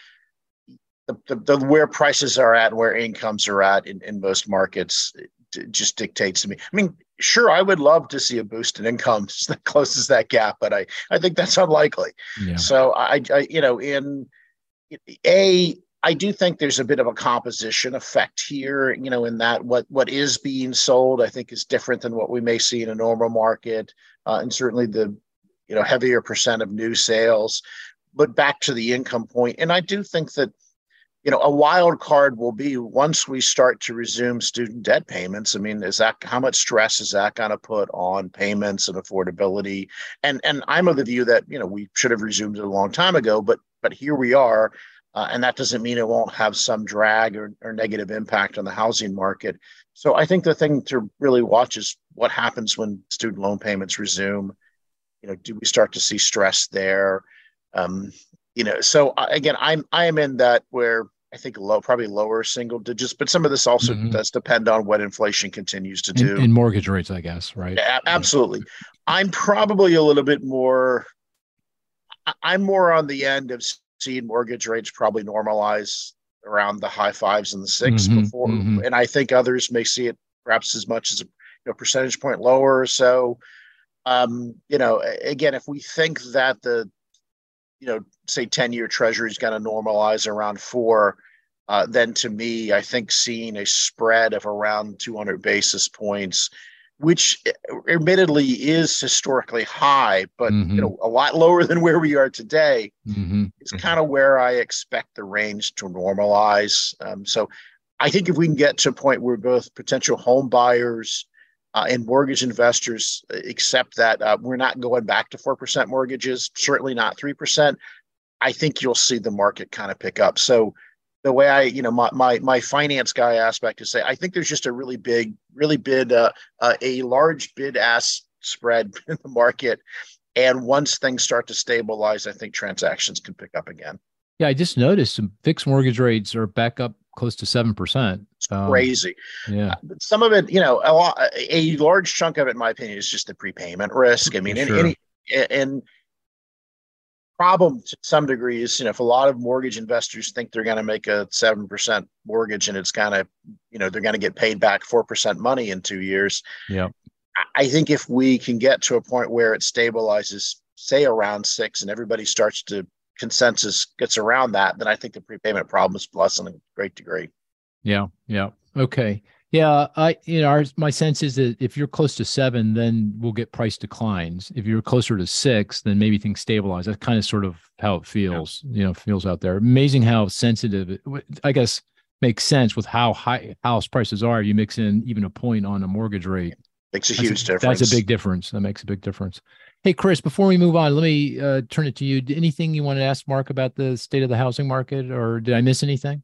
the, the, the, where prices are at, where incomes are at in, in most markets, just dictates to me. I mean, sure, I would love to see a boost in incomes that closes that gap, but I, I think that's unlikely. Yeah. So I, I, you know, in a I do think there's a bit of a composition effect here, you know, in that what what is being sold, I think, is different than what we may see in a normal market, uh, and certainly the you know heavier percent of new sales. But back to the income point, and I do think that you know a wild card will be once we start to resume student debt payments. I mean, is that how much stress is that going to put on payments and affordability? And and I'm of the view that you know we should have resumed it a long time ago, but but here we are uh, and that doesn't mean it won't have some drag or, or negative impact on the housing market. So I think the thing to really watch is what happens when student loan payments resume. You know, do we start to see stress there? Um, you know, so uh, again, I'm I am in that where I think low, probably lower single digits, but some of this also mm-hmm. does depend on what inflation continues to do. In, in mortgage rates, I guess, right? Yeah, absolutely. I'm probably a little bit more. I'm more on the end of seen mortgage rates probably normalize around the high fives and the 6 mm-hmm, before, mm-hmm. and I think others may see it perhaps as much as a you know, percentage point lower. or So, um, you know, again, if we think that the you know, say 10 year treasury is going to normalize around four, uh, then to me, I think seeing a spread of around 200 basis points, which eh, admittedly is historically high, but mm-hmm. you know, a lot lower than where we are today, mm-hmm. is kind of where I expect the range to normalize. Um, so I think if we can get to a point where both potential home buyers uh, and mortgage investors accept that uh, we're not going back to 4% mortgages, certainly not 3%, I think you'll see the market kind of pick up. So the way I, you know, my, my, my finance guy aspect is say, I think there's just a really big, really bid, uh, uh, a large bid ask spread in the market. And once things start to stabilize, I think transactions can pick up again. Yeah, I just noticed some fixed mortgage rates are back up close to seven percent. Um, crazy. Yeah, uh, some of it, you know, a lot, a large chunk of it, in my opinion, is just the prepayment risk. I mean, sure. any, any and problem to some degree is, you know, if a lot of mortgage investors think they're going to make a seven percent mortgage and it's kind of, you know, they're going to get paid back four percent money in two years. Yeah, I think if we can get to a point where it stabilizes, say around six, and everybody starts to consensus gets around that, then I think the prepayment problem is lessened in a great degree. Yeah. Yeah. Okay. Yeah, I you know our, my sense is that if you're close to seven, then we'll get price declines. If you're closer to six, then maybe things stabilize. That's kind of sort of how it feels. Yeah. You know, feels out there. Amazing how sensitive. It, I guess makes sense with how high house prices are. You mix in even a point on a mortgage rate. Makes a huge a, difference. That's a big difference. That makes a big difference. Hey, Cris, before we move on, let me uh, turn it to you. Anything you want to ask Mark about the state of the housing market, or did I miss anything?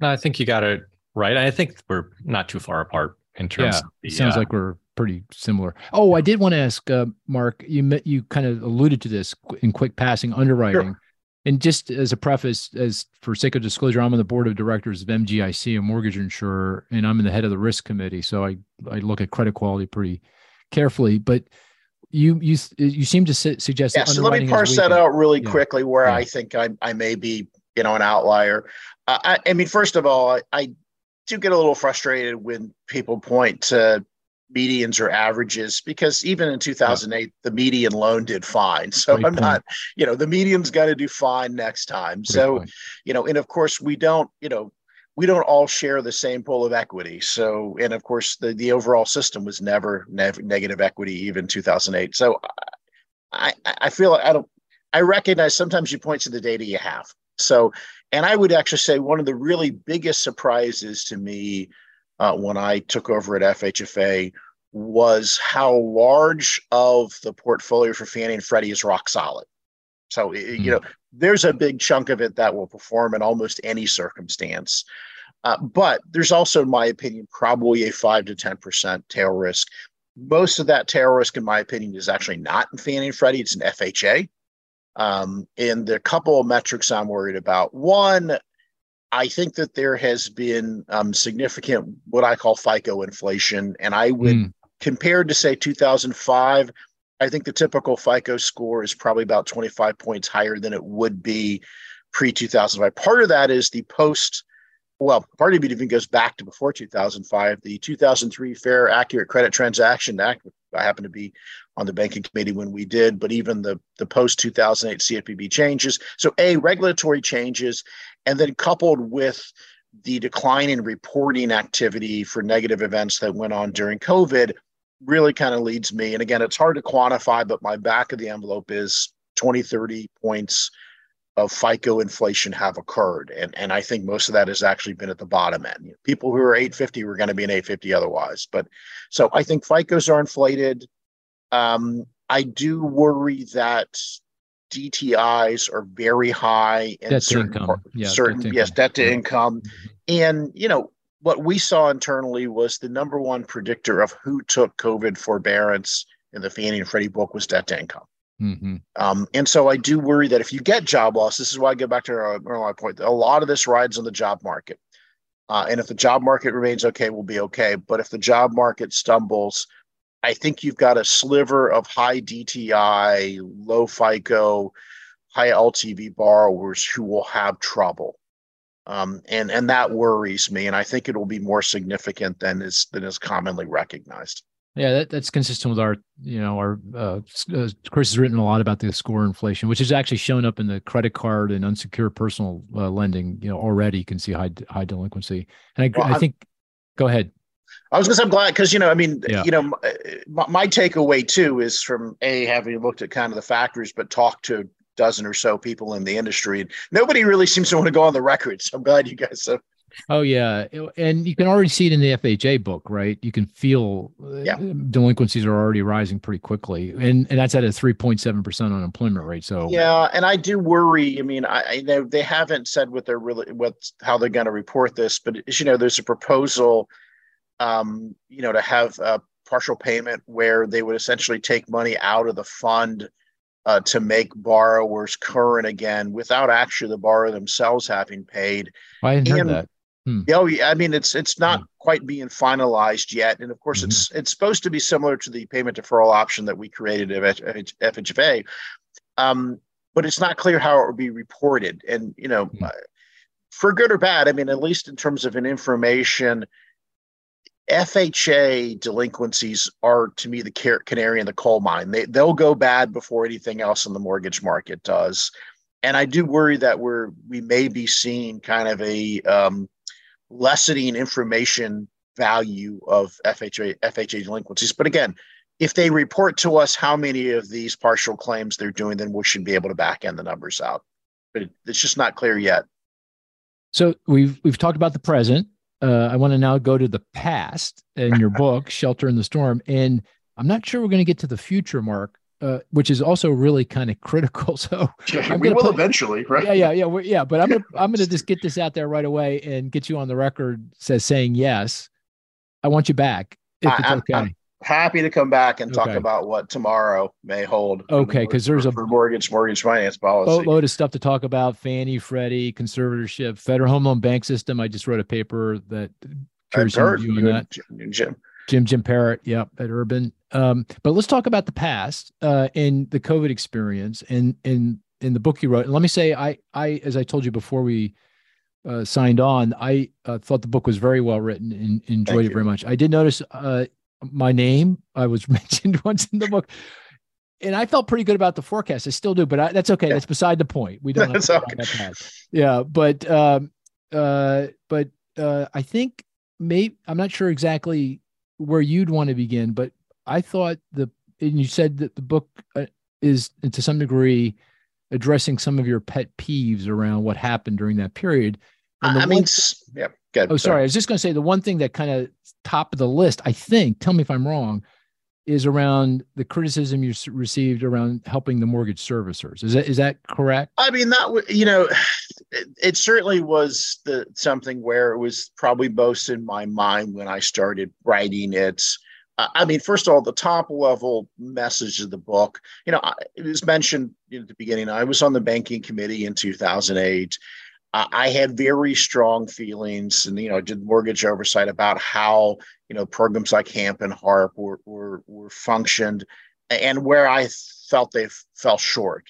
No, I think you got it right. I think we're not too far apart in terms. Yeah, the, sounds uh, like we're pretty similar. Oh, I did want to ask uh, Mark. You met, you kind of alluded to this in quick passing underwriting. Sure. And just as a preface, as for sake of disclosure, I'm on the board of directors of MGIC, a mortgage insurer, and I'm in the head of the risk committee. So I I look at credit quality pretty carefully. But you you you seem to suggest. Yeah, so let me parse that out really yeah. quickly, where yeah. I think I I may be you know an outlier. Uh, I, I mean, first of all, I, I do get a little frustrated when people point to medians or averages because even in 2008 yeah. the median loan did fine so Great i'm point. not you know the median's got to do fine next time Great so point. you know and of course we don't you know we don't all share the same pool of equity. So, and of course, the, the overall system was never ne- negative equity, even 2008. So, I, I feel I don't, I recognize sometimes you point to the data you have. So, and I would actually say one of the really biggest surprises to me uh, when I took over at FHFA was how large of the portfolio for Fannie and Freddie is rock solid. So, mm-hmm. you know, there's a big chunk of it that will perform in almost any circumstance. Uh, but there's also, in my opinion, probably a five to 10% tail risk. Most of that tail risk, in my opinion, is actually not in Fannie and Freddie, it's in FHA. Um, and the couple of metrics I'm worried about one, I think that there has been um, significant what I call FICO inflation. And I would, mm. compared to, say, 2005, I think the typical FICO score is probably about 25 points higher than it would be pre 2005. Part of that is the post, well, part of it even goes back to before 2005, the 2003 Fair Accurate Credit Transaction Act. I happen to be on the banking committee when we did, but even the, the post 2008 CFPB changes. So, A, regulatory changes, and then coupled with the decline in reporting activity for negative events that went on during COVID, really kind of leads me. And again, it's hard to quantify, but my back of the envelope is 20, 30 points of FICO inflation have occurred. And, and I think most of that has actually been at the bottom end. People who are 850 were going to be an 850 otherwise. But so I think FICOs are inflated. Um, I do worry that DTIs are very high in debt certain, income. Yeah, certain debt yes, debt to income. Mm-hmm. And you know, what we saw internally was the number one predictor of who took COVID forbearance in the Fannie and Freddie book was debt to income. Mm-hmm. Um, and so I do worry that if you get job loss, this is why I go back to my point. A lot of this rides on the job market. Uh, and if the job market remains okay, we'll be okay. But if the job market stumbles, I think you've got a sliver of high DTI, low FICO, high LTV borrowers who will have trouble um, and and that worries me, and I think it will be more significant than is than is commonly recognized. Yeah, that, that's consistent with our, you know, our uh, uh, Cris has written a lot about the score inflation, which has actually shown up in the credit card and unsecured personal uh, lending. You know, already you can see high high delinquency, and I, well, I think. Go ahead. I was going to say I'm glad because you know I mean yeah. you know my, my, takeaway too is from a having looked at kind of the factors, but talked to a dozen or so people in the industry, and nobody really seems to want to go on the record. So I'm glad you guys have Oh yeah, and you can already see it in the FHA book, right? You can feel uh, yeah. delinquencies are already rising pretty quickly, and and that's at a three point seven percent unemployment rate. So yeah, and I do worry. I mean, I, I know they haven't said what they're really what how they're going to report this, but as you know, there's a proposal, um, you know, to have a partial payment where they would essentially take money out of the fund. Uh, to make borrowers current again without actually the borrower themselves having paid. I and, heard that. Hmm. Oh, yeah. I mean, it's it's not hmm. quite being finalized yet, and of course, mm-hmm. it's it's supposed to be similar to the payment deferral option that we created at FHFA, um, but it's not clear how it would be reported. And you know, hmm. for good or bad, I mean, at least in terms of an information, FHA delinquencies are to me the canary in the coal mine. They they'll go bad before anything else in the mortgage market does, and I do worry that we're we may be seeing kind of a um, lessening information value of FHA FHA delinquencies. But again, if they report to us how many of these partial claims they're doing, then we should be able to back end the numbers out. But it, it's just not clear yet. So we've we've talked about the present. Uh, I want to now go to the past in your book, Shelter in the Storm, and I'm not sure we're going to get to the future, Mark uh, which is also really kind of critical. So yeah, we will put, eventually, right? Yeah, yeah, yeah, yeah. But I'm gonna I'm gonna just get this out there right away and get you on the record says saying yes. I want you back if I, it's okay. I'm happy to come back and okay. talk about what tomorrow may hold. Okay, because there's for, a mortgage mortgage finance policy. Boatload of stuff to talk about: Fannie, Freddie, conservatorship, Federal Home Loan Bank System. I just wrote a paper that. I've heard you, you and Jim. Jim Jim Parrott, yep, at Urban. Um, but let's talk about the past uh, and the COVID experience and in in the book you wrote. And let me say, I I as I told you before we uh, signed on, I uh, thought the book was very well written and enjoyed Thank it very much. I did notice uh, my name. I was mentioned once in the book. And I felt pretty good about the forecast. I still do, but I, that's okay. Yeah. That's beside the point. We don't have to okay. Yeah, but um, uh, but uh, I think maybe I'm not sure exactly where you'd want to begin, but I thought the and you said that the book uh, is to some degree addressing some of your pet peeves around what happened during that period. I mean, yeah. Good. Oh, sorry. I was just going to say the one thing that kind of top of the list, I think. Tell me if I'm wrong. Is around the criticism you received around helping the mortgage servicers. Is that is that correct? I mean, that you know, it, it certainly was the something where it was probably most in my mind when I started writing it I mean, first of all, the top level message of the book, you know, it was mentioned at the beginning. I was on the banking committee in 2008. I had very strong feelings, and you know, did mortgage oversight about how you know programs like HAMP and HARP were were, were functioned, and where I felt they fell short.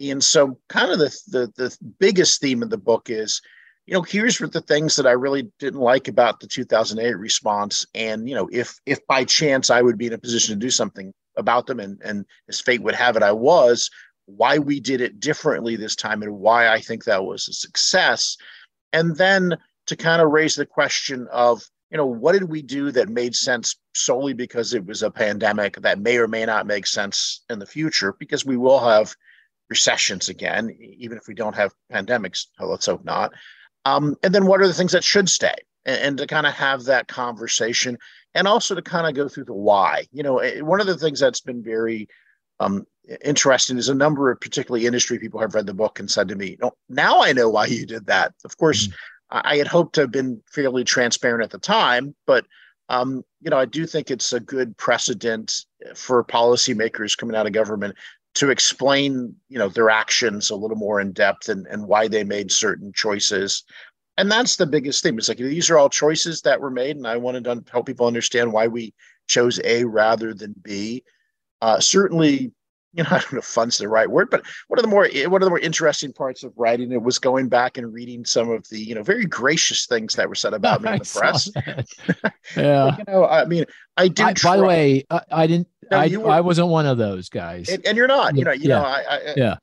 And so, kind of the, the the biggest theme of the book is you know, here's the things that I really didn't like about the 2008 response. And, you know, if if by chance I would be in a position to do something about them and, and as fate would have it, I was, why we did it differently this time and why I think that was a success. And then to kind of raise the question of, you know, what did we do that made sense solely because it was a pandemic that may or may not make sense in the future because we will have recessions again, even if we don't have pandemics. Let's hope not. Um, and then what are the things that should stay? And, to kind of have that conversation and also to kind of go through the why. You know, one of the things that's been very um, interesting is a number of particularly industry people have read the book and said to me, "No, now I know why you did that." Of course, mm-hmm. I, I had hoped to have been fairly transparent at the time, but um, you know, I do think it's a good precedent for policymakers coming out of government to explain you know their actions a little more in depth and, and why they made certain choices and that's the biggest thing it's like these are all choices that were made and i wanted to help people understand why we chose a rather than b uh, certainly you know, I don't know if fun's the right word, but one of the more one of the more interesting parts of writing it was going back and reading some of the you know very gracious things that were said about me in the press. yeah, you know, I mean, I did. I, by the way, I, I didn't. No, I, were, I wasn't one of those guys, and, and you're not. You know, you yeah. know, I, I yeah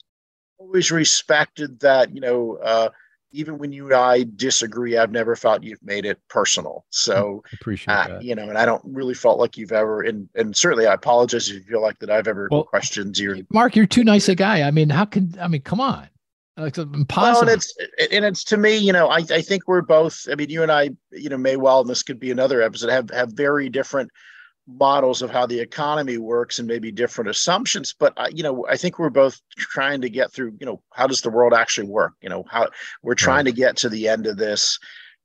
always respected that. You know, uh, even when you and I disagree, I've never felt you've made it personal. So appreciate uh, that. You know, and I don't really felt like you've ever, and and certainly I apologize if you feel like that I've ever well, questioned your. Mark, you're too nice a guy. I mean, how can I mean? Come on. It's impossible. Well, and it's and it's to me, you know, I, I think we're both. I mean, you and I, you know, may well, and this could be another episode, have have very different models of how the economy works and maybe different assumptions but I, you know i think we're both trying to get through you know how does the world actually work? You know how we're trying to get to the end of this.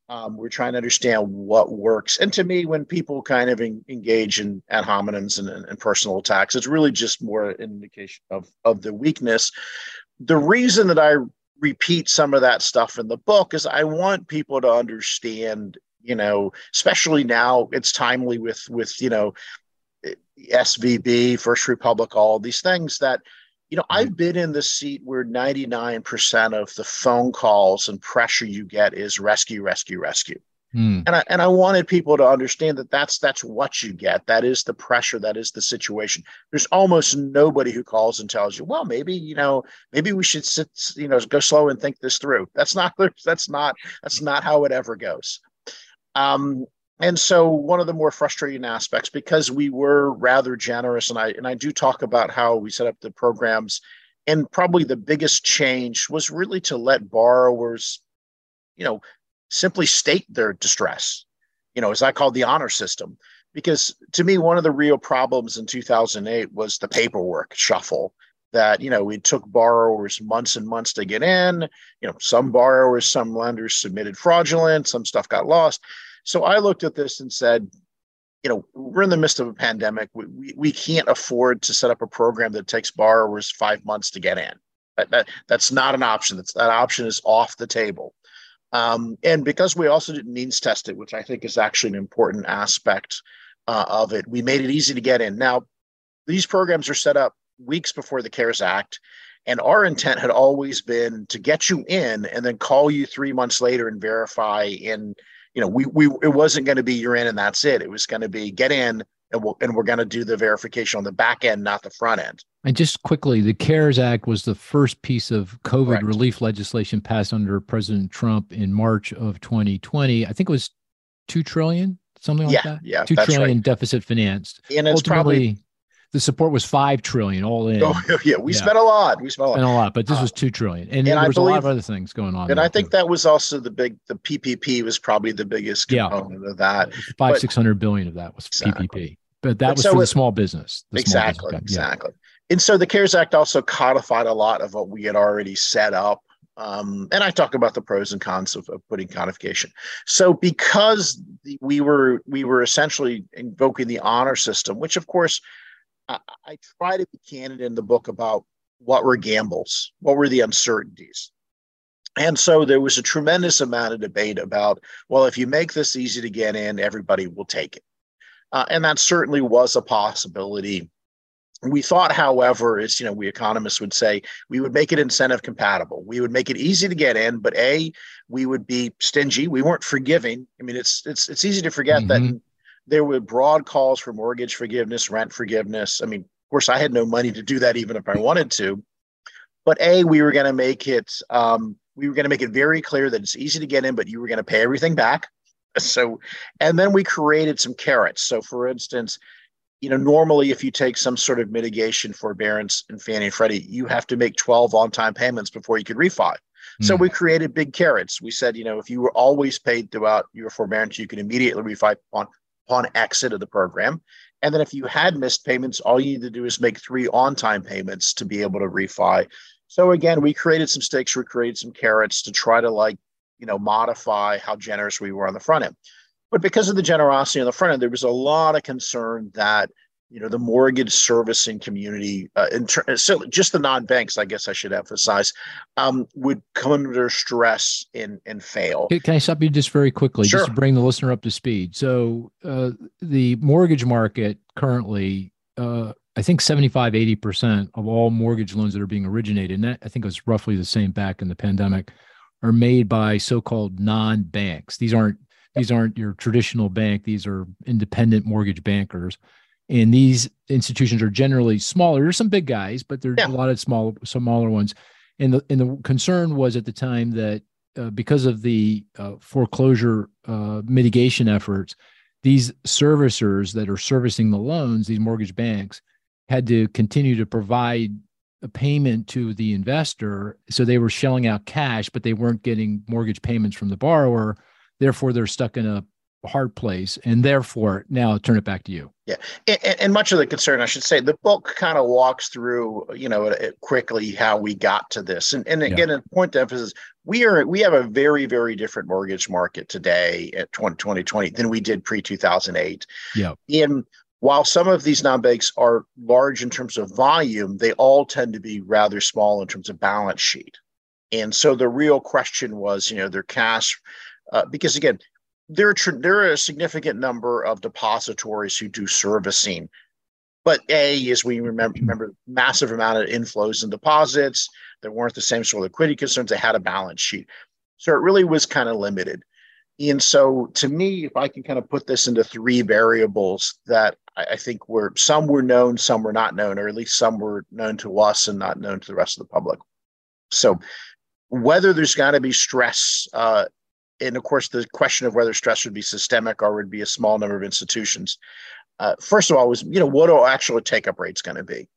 Um, we're trying to understand what works. And to me when people kind of engage in ad hominems and, and, and personal attacks it's really just more an indication of of the weakness. The reason that i repeat some of that stuff in the book is i want people to understand you know, especially now it's timely with with you know SVB, First Republic, all these things that you know, I've mm-hmm. been in the seat where 99% of the phone calls and pressure you get is rescue, rescue, rescue. Mm. And I and I wanted people to understand that that's that's what you get. That is the pressure. That is the situation. There's almost nobody who calls and tells you, well, maybe you know, maybe we should sit, you know, go slow and think this through. That's not that's not that's not how it ever goes. Um, and so one of the more frustrating aspects, because we were rather generous, and I and I do talk about how we set up the programs, and probably the biggest change was really to let borrowers, you know, simply state their distress, you know, as I call the honor system. Because to me, one of the real problems in 2008 was the paperwork shuffle that you know it took borrowers months and months to get in. You know some borrowers some lenders submitted fraudulent some stuff got lost. So i looked at this and said you know we're in the midst of a pandemic. We, we, we can't afford to set up a program that takes borrowers five months to get in. That, that that's not an option. That's that option is off the table. Um, and because we also didn't means test it which i think is actually an important aspect uh, of it we made it easy to get in. Now these programs are set up weeks before the CARES Act. And our intent had always been to get you in and then call you three months later and verify. And, you know, we, we it wasn't going to be you're in and that's it. It was going to be get in and, we'll, and we're going to do the verification on the back end, not the front end. And just quickly, the CARES Act was the first piece of COVID Correct. relief legislation passed under President Trump in March of 2020. I think it was two trillion, something like yeah, that. Yeah, two trillion right. deficit financed. And it's Ultimately, probably the support was five trillion all in. Oh yeah, we yeah. spent a lot. We spent a lot. Spent a lot, but this was uh, two trillion, and, and there was believe, a lot of other things going on. And I think too. that was also the big. The PPP was probably the biggest component yeah. of that. Five six hundred billion of that was exactly. PPP, but that but was so for the small business. The exactly, small business exactly. And so the CARES Act also codified a lot of what we had already set up. Um, and I talk about the pros and cons of, of putting codification. So because the, we were we were essentially invoking the honor system, which of course I, I try to be candid in the book about what were gambles, what were the uncertainties. And so there was a tremendous amount of debate about, well, if you make this easy to get in, everybody will take it. Uh, and that certainly was a possibility. We thought, however, as you know, we economists would say, we would make it incentive compatible. We would make it easy to get in, but a, we would be stingy. We weren't forgiving. I mean, it's it's it's easy to forget mm-hmm. that there were broad calls for mortgage forgiveness, rent forgiveness. I mean, of course, I had no money to do that even if I wanted to. But A, we were going to make it, um, we were going to make it very clear that it's easy to get in, but you were going to pay everything back. So, and then we created some carrots. So, for instance, you know, normally if you take some sort of mitigation forbearance in Fannie and Freddie, you have to make 12 on time payments before you could refi. So hmm. we created big carrots. We said, you know, if you were always paid throughout your forbearance, you can immediately refi on upon exit of the program. And then if you had missed payments, all you need to do is make three on time payments to be able to refi. So again, we created some stakes, we created some carrots to try to like, you know, modify how generous we were on the front end. But because of the generosity on the front end, there was a lot of concern that you know the mortgage servicing community uh, in ter- so just the non-banks i guess i should emphasize um, would come under stress and and fail can i stop you just very quickly sure. just to bring the listener up to speed so uh, the mortgage market currently uh, I think 75, 80% of all mortgage loans that are being originated, and that I think it was roughly the same back in the pandemic, are made by so-called non-banks. These aren't these aren't your traditional bank. These are independent mortgage bankers. And these institutions are generally smaller. There's some big guys, but there's yeah. a lot of small, smaller ones. And the and the concern was at the time that uh, because of the uh, foreclosure uh, mitigation efforts, these servicers that are servicing the loans, these mortgage banks, had to continue to provide a payment to the investor. So they were shelling out cash, but they weren't getting mortgage payments from the borrower. Therefore, they're stuck in a hard place. And therefore, now I'll turn it back to you. Yeah. And, and much of the concern, I should say, the book kind of walks through, you know, quickly how we got to this. And, and again, yeah. a point to emphasis, we are we have a very, very different mortgage market today at 2020 than we did pre 2008. Yeah. and while some of these non-banks are large in terms of volume, they all tend to be rather small in terms of balance sheet. And so the real question was, you know, their cash, uh, because again, there are, tr- there are a significant number of depositories who do servicing. But A, as we remember, remember massive amount of inflows and deposits. There weren't the same sort of liquidity concerns. They had a balance sheet. So it really was kind of limited. And so to me, if I can kind of put this into three variables that I, I think were some were known, some were not known, or at least some were known to us and not known to the rest of the public. So whether there's got to be stress, uh, and of course the question of whether stress would be systemic or would be a small number of institutions. Uh, first of all, was you know what are actual take up rates going to be?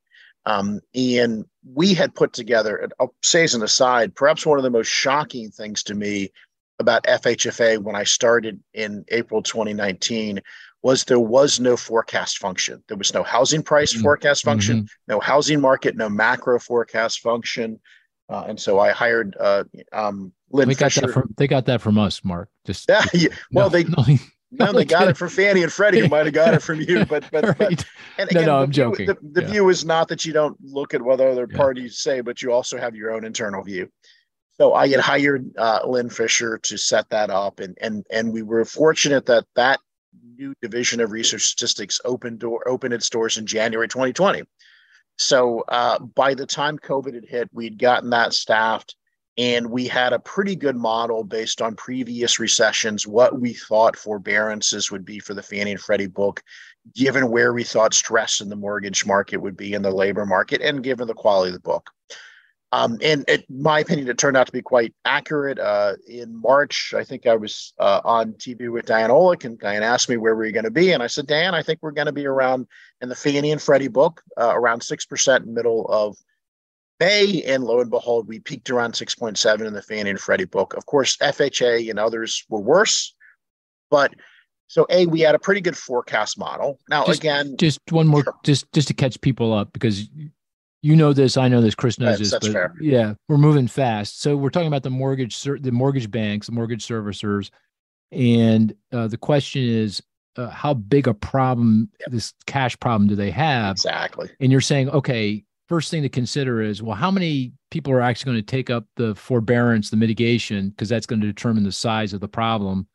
Um, and we had put together, I'll say as an aside, perhaps one of the most shocking things to me about FHFA when I started in April 2019 was there was no forecast function. There was no housing price mm-hmm. forecast function, mm-hmm. no housing market, no macro forecast function. Uh, and so I hired uh, um, Lynn they Fisher. Got that from, they got that from us, Mark. Just yeah, yeah. well, no, they no, no, they got it from Fannie and Freddie. Who might have got it from you, but but, right. but and again, no, no, I'm view, joking. The, the yeah. view is not that you don't look at what other yeah. parties say, but you also have your own internal view. So I had hired uh, Lynn Fisher to set that up, and and and we were fortunate that that new division of research statistics opened door opened its doors in January 2020. So uh, by the time COVID had hit, we'd gotten that staffed, and we had a pretty good model based on previous recessions, what we thought forbearances would be for the Fannie and Freddie book, given where we thought stress in the mortgage market would be in the labor market, and given the quality of the book. Um, and in my opinion, it turned out to be quite accurate. Uh, in March, I think I was uh, on TV with Diane Olick, and Diane asked me where we were going to be. And I said, Dan, I think we're going to be around in the Fannie and Freddie book, uh, around 6% in the middle of May. And lo and behold, we peaked around 6.7 in the Fannie and Freddie book. Of course, FHA and others were worse. But so A, we had a pretty good forecast model. Now, just, again, just one more, sure. just just to catch people up because you know this, I know this, Cris knows that's, this, that's but fair. yeah, we're moving fast. So we're talking about the mortgage, the mortgage banks, the mortgage servicers, and uh, the question is, uh, how big a problem yep. this cash problem do they have? Exactly. And you're saying, okay, first thing to consider is, well, how many people are actually going to take up the forbearance, the mitigation, because that's going to determine the size of the problem,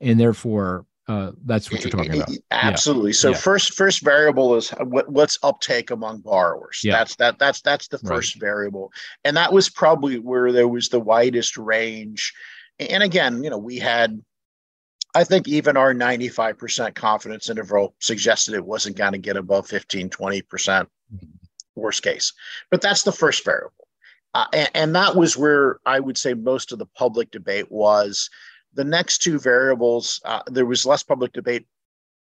and therefore uh, that's what you're talking about. Absolutely. Yeah. So yeah. first, first variable is what, what's uptake among borrowers. Yeah. That's that. That's that's the first right. variable, and that was probably where there was the widest range. And again, you know, we had, I think even our 95% confidence interval suggested it wasn't going to get above 15, 20%, mm-hmm. Worst case. But that's the first variable. Uh, and, and that was where I would say most of the public debate was the next two variables, uh, there was less public debate,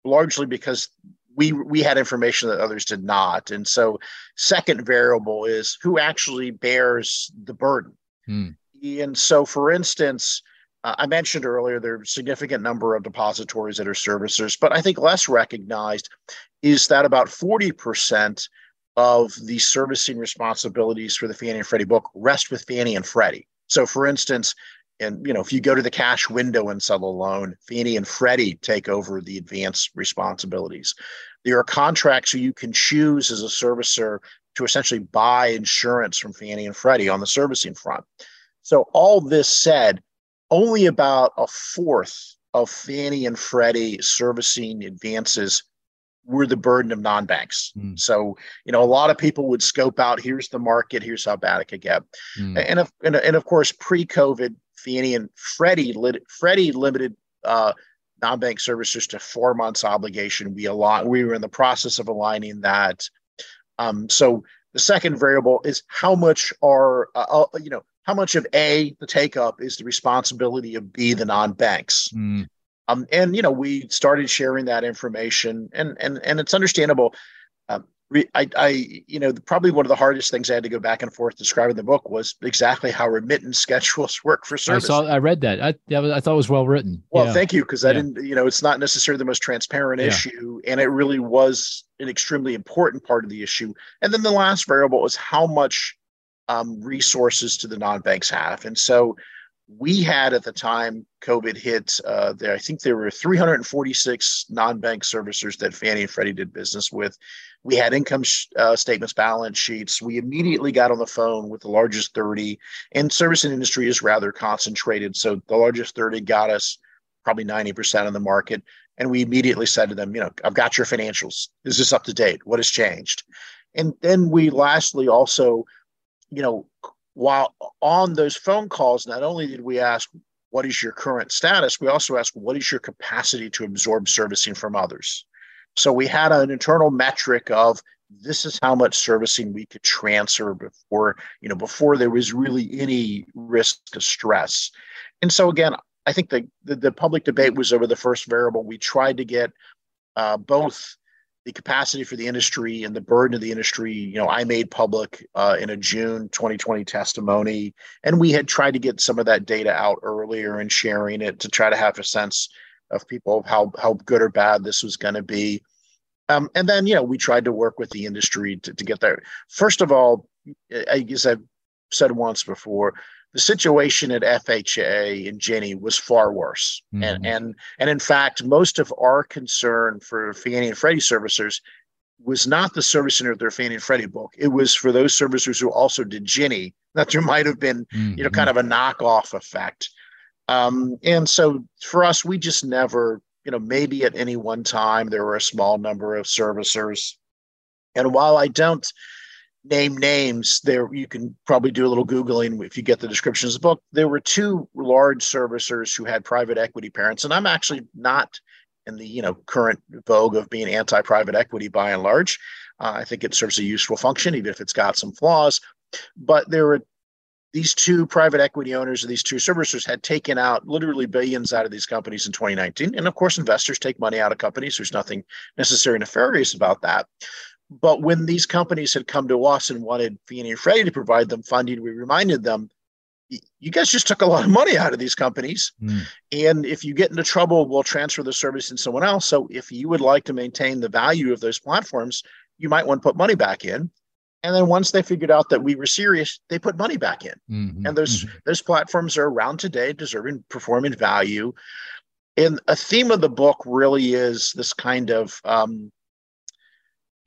largely because we we had information that others did not. And so, second variable is who actually bears the burden. Hmm. And so, for instance, uh, I mentioned earlier there are a significant number of depositories that are servicers, but I think less recognized is that about 40% of the servicing responsibilities for the Fannie and Freddie book rest with Fannie and Freddie. So, for instance, and you know if you go to the cash window and sell a loan fannie and freddie take over the advance responsibilities there are contracts you can choose as a servicer to essentially buy insurance from fannie and freddie on the servicing front so all this said only about a fourth of fannie and freddie servicing advances were the burden of non-banks. Mm. So, you know, a lot of people would scope out, here's the market, here's how bad it could get. Mm. And, of, and, and, of course, pre-COVID, Fannie and Freddie, Freddie limited uh, non-bank servicers to four months obligation. We align, we were in the process of aligning that. Um, so the second variable is how much are, uh, uh, you know, how much of A, the take up is the responsibility of B, the non-banks. Mm. Um, and you know, we started sharing that information, and and and it's understandable. Um, I, I, you know, probably one of the hardest things I had to go back and forth describing the book was exactly how remittance schedules work for service. I saw, I read that. I, I thought it was well written. Well, yeah. thank you, because I yeah. didn't, you know, it's not necessarily the most transparent yeah. issue, and it really was an extremely important part of the issue. And then the last variable is how much um, resources do the non-banks have, and so we had at the time COVID hit, uh, there I think there were 346 non-bank servicers that Fannie and Freddie did business with. We had income sh- uh, statements, balance sheets. We immediately got on the phone with the largest 30, and servicing industry is rather concentrated. So the largest 30 got us probably 90% of the market. And we immediately said to them, you know, I've got your financials. Is this up to date? What has changed? And then we lastly also, you know, while on those phone calls, not only did we ask, what is your current status? We also asked, what is your capacity to absorb servicing from others? So we had an internal metric of this is how much servicing we could transfer before, you know, before there was really any risk of stress. And so again, I think the, the, the public debate was over the first variable. We tried to get uh, both the capacity for the industry and the burden of the industry, you know, I made public uh, in a June 2020 testimony, and we had tried to get some of that data out earlier and sharing it to try to have a sense of people of how how good or bad this was going to be. Um, and then, you know, we tried to work with the industry to, to get there. First of all, I guess I've said once before, the situation at FHA and Ginnie was far worse. Mm-hmm. And and and in fact, most of our concern for Fannie and Freddie servicers was not the servicing of their Fannie and Freddie book. It was for those servicers who also did Ginnie that there might have been, mm-hmm. you know, kind mm-hmm. of a knockoff effect. Um, and so for us, we just never, you know, maybe at any one time there were a small number of servicers. And while I don't name names there you can probably do a little googling if you get the descriptions of the book. There were two large servicers who had private equity parents and i'm actually not in the you know current vogue of being anti-private equity by and large. Uh, i think it serves a useful function even if it's got some flaws. But there were these two private equity owners of these two servicers had taken out literally billions out of these companies in 2019 and of course investors take money out of companies. There's nothing necessarily nefarious about that but when these companies had come to us and wanted Fannie and Freddie to provide them funding, we reminded them, you guys just took a lot of money out of these companies. Mm. And if you get into trouble, we'll transfer the service to someone else. So if you would like to maintain the value of those platforms, you might want to put money back in. And then once they figured out that we were serious, they put money back in. Mm-hmm. And those mm-hmm. those platforms are around today, deserving performing value. And a theme of the book really is this kind of um,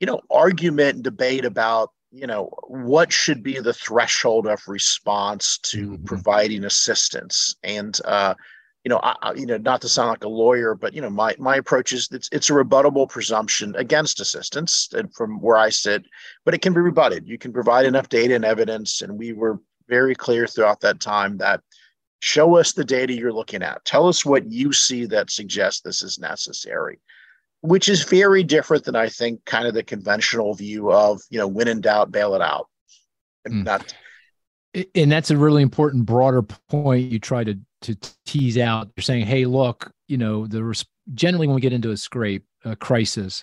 you know, argument and debate about, you know, what should be the threshold of response to mm-hmm. providing assistance. And, uh, you know, I, you know, not to sound like a lawyer, but you know, my my approach is it's it's a rebuttable presumption against assistance, and from where I sit, but it can be rebutted. You can provide enough data and evidence, and we were very clear throughout that time that show us the data you're looking at. Tell us what you see that suggests this is necessary which is very different than I think kind of the conventional view of, you know, when in doubt, bail it out. And mm. not and that's a really important broader point you try to to tease out. You're saying, hey, look, you know, the generally when we get into a scrape, a crisis,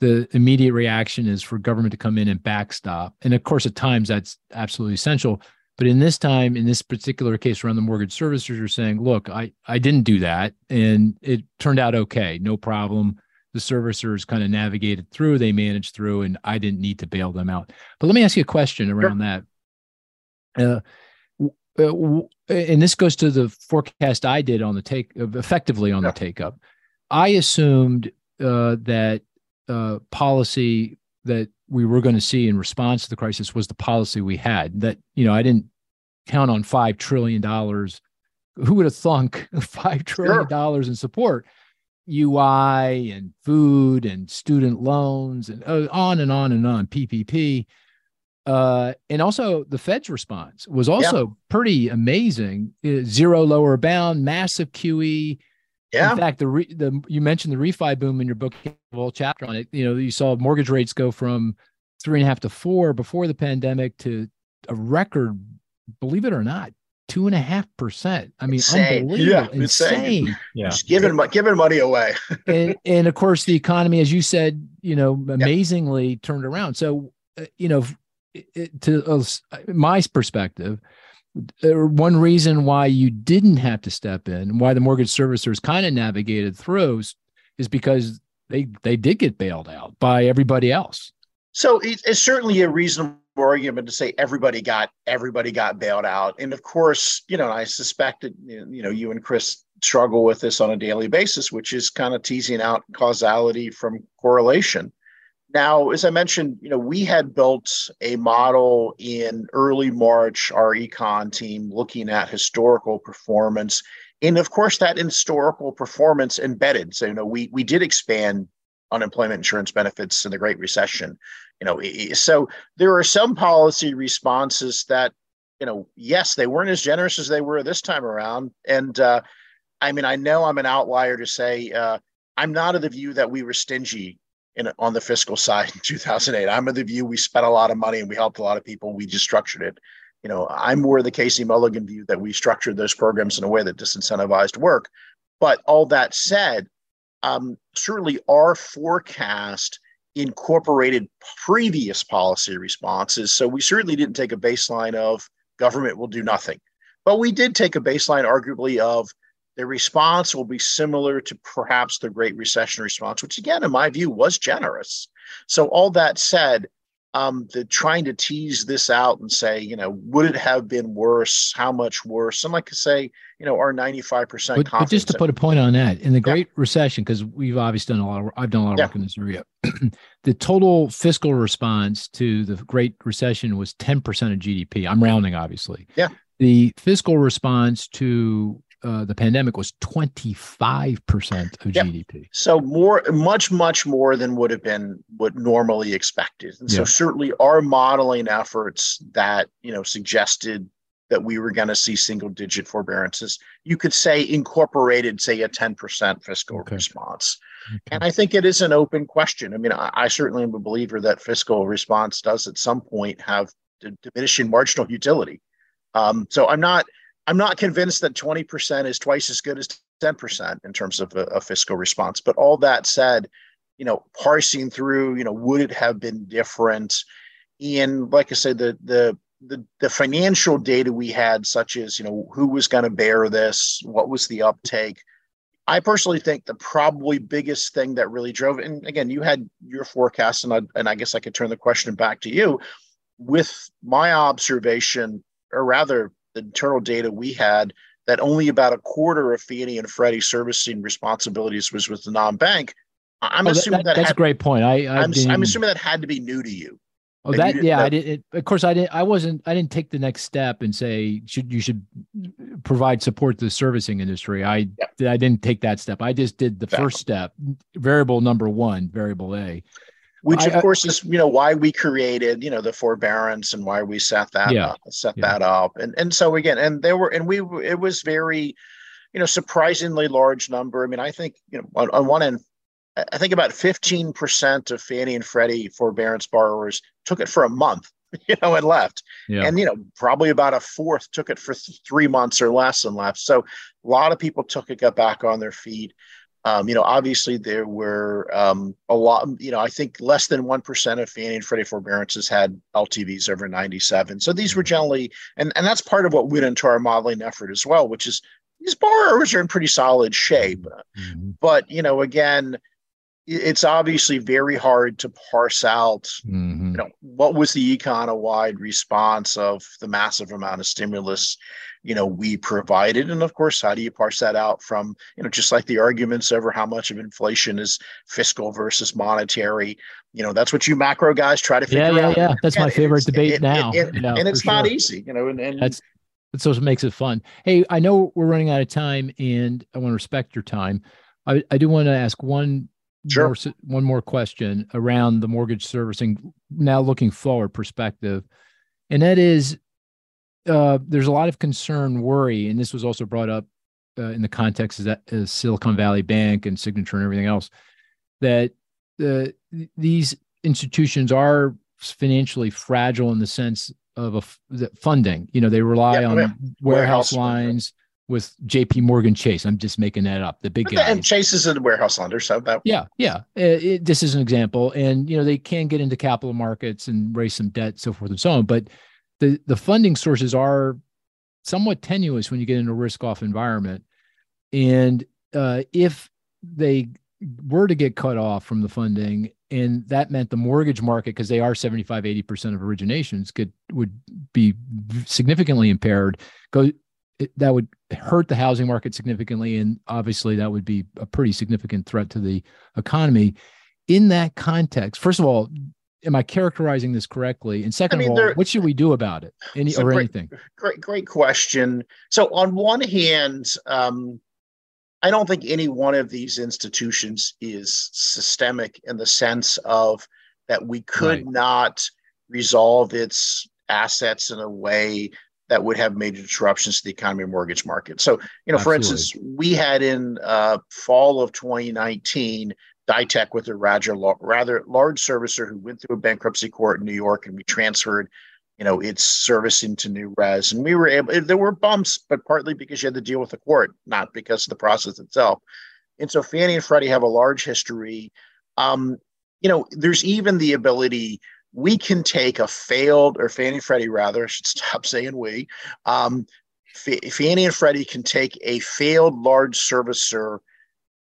the immediate reaction is for government to come in and backstop. And of course, at times that's absolutely essential. But in this time, in this particular case around the mortgage servicers, you're saying, look, I, I didn't do that. And it turned out okay, no problem the servicers kind of navigated through, they managed through, and I didn't need to bail them out. But let me ask you a question around sure. that. Uh, uh, and this goes to the forecast I did on the take, effectively on yeah. the take up. I assumed uh, that uh, policy that we were going to see in response to the crisis was the policy we had. That you know, I didn't count on five trillion dollars. Who would have thunk five trillion dollars sure. in support? UI and food and student loans and uh, on and on and on, PPP. Uh, and also the Fed's response was also yeah. pretty amazing. Uh, zero lower bound, massive QE. Yeah. In fact, the re, the you mentioned the refi boom in your book, whole chapter on it. You know, you saw mortgage rates go from three and a half to four before the pandemic to a record, believe it or not, two and a half percent. I mean, insane. unbelievable, yeah, insane. insane. Yeah, Just giving giving money away. and and of course, the economy, as you said, you know, amazingly yep. turned around. So, uh, you know, it, to uh, my perspective, uh, one reason why you didn't have to step in, and why the mortgage servicers kind of navigated through, is because they they did get bailed out by everybody else. So it's certainly a reasonable argument to say everybody got everybody got bailed out, and of course, you know, I suspect that you know you and Cris struggle with this on a daily basis, which is kind of teasing out causality from correlation. Now, as I mentioned, you know, we had built a model in early March, our econ team looking at historical performance. And of course, that historical performance embedded. So, you know, we we did expand unemployment insurance benefits in the Great Recession. You know, so there are some policy responses that, you know, yes, they weren't as generous as they were this time around. And uh, I mean, I know I'm an outlier to say uh, I'm not of the view that we were stingy in on the fiscal side in 2008. I'm of the view we spent a lot of money and we helped a lot of people. We just structured it. You know, I'm more the Casey Mulligan view that we structured those programs in a way that disincentivized work. But all that said, um, certainly our forecast incorporated previous policy responses. So we certainly didn't take a baseline of government will do nothing. But we did take a baseline, arguably, of the response will be similar to perhaps the Great Recession response, which again, in my view, was generous. So, all that said, um, the trying to tease this out and say, you know, would it have been worse? How much worse? And like I say, you know, our 95% but, but just to put a point on that, in the Great yeah. Recession, because we've obviously done a lot of, I've done a lot of yeah. work in this area, the total fiscal response to the Great Recession was 10% of GDP. I'm rounding, obviously. Yeah. The fiscal response to uh, the pandemic was 25% of yep. GDP. So more, much, much more than would have been what normally expected. And so certainly our modeling efforts that, you know, suggested that we were going to see single digit forbearances, you could say incorporated, say a 10% fiscal okay. response. Okay. And I think it is an open question. I mean, I, I certainly am a believer that fiscal response does at some point have diminishing marginal utility. Um, so I'm not, I'm not convinced that 20% is twice as good as 10% in terms of a, a, fiscal response. But all that said, you know, parsing through, you know, would it have been different? And like I said, the the the, the financial data we had, such as you know who was going to bear this, what was the uptake. I personally think the probably biggest thing that really drove, and again, you had your forecast, and I, and I guess I could turn the question back to you. With my observation, or rather the internal data we had that only about a quarter of Fannie and Freddie servicing responsibilities was with the non-bank. I'm oh, assuming that, that, that's had, a great point. I, I am I'm assuming that had to be new to you. Oh, that, yeah, I did. It, of course, I didn't. I wasn't. I didn't take the next step and say should you should provide support to the servicing industry. I. I didn't take that step. I just did the first step, variable number one, variable A which of I, course is you know why we created you know the forbearance and why we set that yeah, up, set yeah. that up. And and so again and there were and we it was very you know surprisingly large number. I mean i think you know on, on one end i think about 15% of fannie and freddie forbearance borrowers took it for a month you know and left. Yeah. and you know probably about a fourth took it for th- three months or less and left. So a lot of people took it got back on their feet um, you know, obviously there were um, a lot. You know, I think less than one percent of Fannie and Freddie forbearances had LTVs over 97. So these were generally, and and that's part of what went into our modeling effort as well, which is these borrowers are in pretty solid shape. Mm-hmm. But you know, again, it's obviously very hard to parse out. Mm-hmm. You know, what was the econ-wide response of the massive amount of stimulus you know we provided? And of course how do you parse that out from you know just like the arguments over how much of inflation is fiscal versus monetary? You know that's what you macro guys try to figure yeah, yeah, out. yeah. That's my favorite debate it, now it, it, and it's not sure. easy you know and, and that's that's what makes it fun. Hey i know we're running out of time and i want to respect your time. I, I do want to ask one sure. more, one more question around the mortgage servicing. Now looking forward perspective, and that is, uh, there's a lot of concern, worry, and this was also brought up uh, in the context of that uh, Silicon Valley Bank and Signature and everything else, that uh, these institutions are financially fragile in the sense of a funding. You know, they rely yeah, on warehouse, warehouse lines with J.P. Morgan Chase. I'm just making that up. The big guy. And Chase is a warehouse lender, so that. Yeah, yeah. It, it, this is an example, and you know they can get into capital markets and raise some debt, so forth and so on. But the the funding sources are somewhat tenuous when you get in a risk off environment, and uh, if they were to get cut off from the funding and that meant the mortgage market because they are 75 80% of originations could would be significantly impaired go that would hurt the housing market significantly and obviously that would be a pretty significant threat to the economy. In that context first of all am i characterizing this correctly? And second I mean, of all what should we do about it? Any or great, anything? great great question. So on one hand um, I don't think any one of these institutions is systemic in the sense of that we could right. not resolve its assets in a way that would have major disruptions to the economy and mortgage market. So, you know, Absolutely. for instance, we had in uh, fall of 2019, Ditech with a rather, rather large servicer who went through a bankruptcy court in New York, and we transferred you know, its service into NewRez. And we were able, there were bumps, but partly because you had to deal with the court, not because of the process itself. And so Fannie and Freddie have a large history. Um, you know, there's even the ability we can take a failed, or Fannie and Freddie rather, I should stop saying we. Um, Fannie and Freddie can take a failed large servicer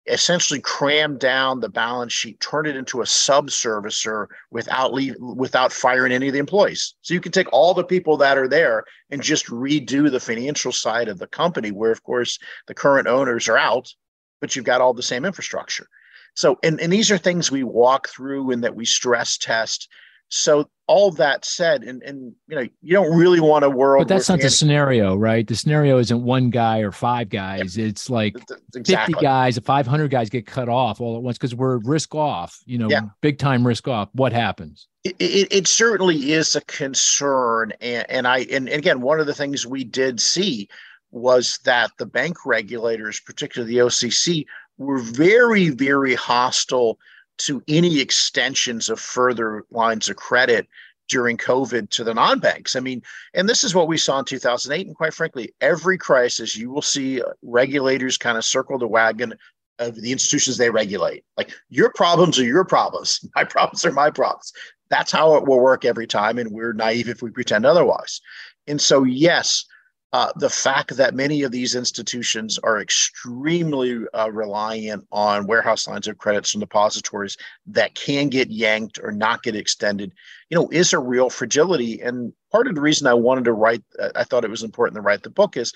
essentially cram down the balance sheet, turn it into a sub servicer without leave, without firing any of the employees. So you can take all the people that are there and just redo the financial side of the company, where of course the current owners are out, but you've got all the same infrastructure. So and, and these are things we walk through and that we stress test so all that said, and and you know, you don't really want a world. But that's not the scenario, right? The scenario isn't one guy or five guys. It's like exactly. fifty guys, five hundred guys get cut off all at once because we're risk off. You know, yeah. big time risk off. What happens? It, it, it, certainly is a concern, and, and I and, and again, one of the things we did see was that the bank regulators, particularly the OCC, were very very hostile to any extensions of further lines of credit during COVID to the non banks. I mean, and this is what we saw in 2008. And quite frankly, every crisis, you will see uh, regulators kind of circle the wagon of the institutions they regulate. Like your problems are your problems, my problems are my problems. That's how it will work every time. And we're naive if we pretend otherwise. And so, yes, uh, the fact that many of these institutions are extremely uh, reliant on warehouse lines of credits from depositories that can get yanked or not get extended, you know, is a real fragility. And part of the reason I wanted to write, uh, I thought it was important to write the book is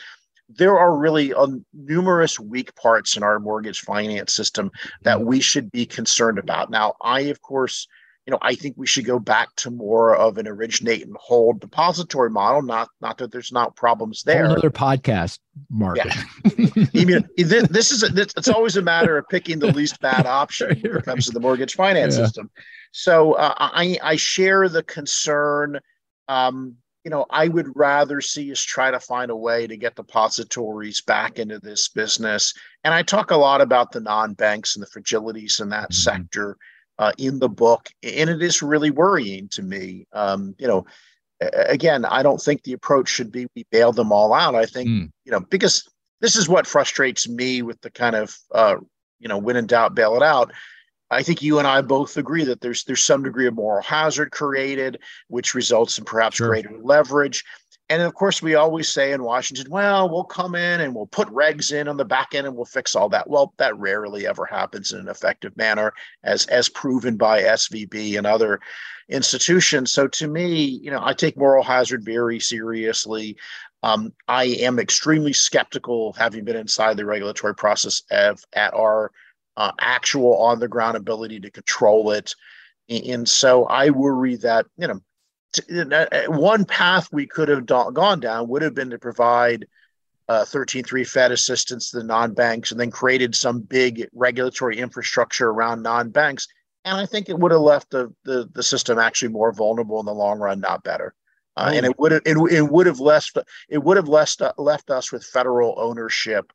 there are really uh, numerous weak parts in our mortgage finance system that we should be concerned about. Now, I, of course, you know, I think we should go back to more of an originate and hold depository model. Not not that there's not problems there. Another podcast, Mark. Yeah. I mean, this is a, this, it's always a matter of picking the least bad option when it comes to the mortgage finance yeah. system. So uh, I I share the concern. Um, you know, I would rather see us try to find a way to get depositories back into this business. And I talk a lot about the non-banks and the fragilities in that mm-hmm. sector uh, in the book, and it is really worrying to me. Um, you know, again, I don't think the approach should be we bail them all out. I think mm. you know because this is what frustrates me with the kind of uh, you know when in doubt, bail it out. I think you and I both agree that there's there's some degree of moral hazard created, which results in perhaps sure. greater leverage. And of course, we always say in Washington, well, we'll come in and we'll put regs in on the back end and we'll fix all that. Well, that rarely ever happens in an effective manner, as as proven by SVB and other institutions. So to me, you know, I take moral hazard very seriously. Um, I am extremely skeptical, having been inside the regulatory process, of, at our uh, actual on the ground ability to control it. And so I worry that, you know, one path we could have gone down would have been to provide uh, 13.3 Fed assistance to the non-banks, and then created some big regulatory infrastructure around non-banks. And I think it would have left the, the, the system actually more vulnerable in the long run, not better. Uh, and it would have it, it would have left it would have left left us with federal ownership,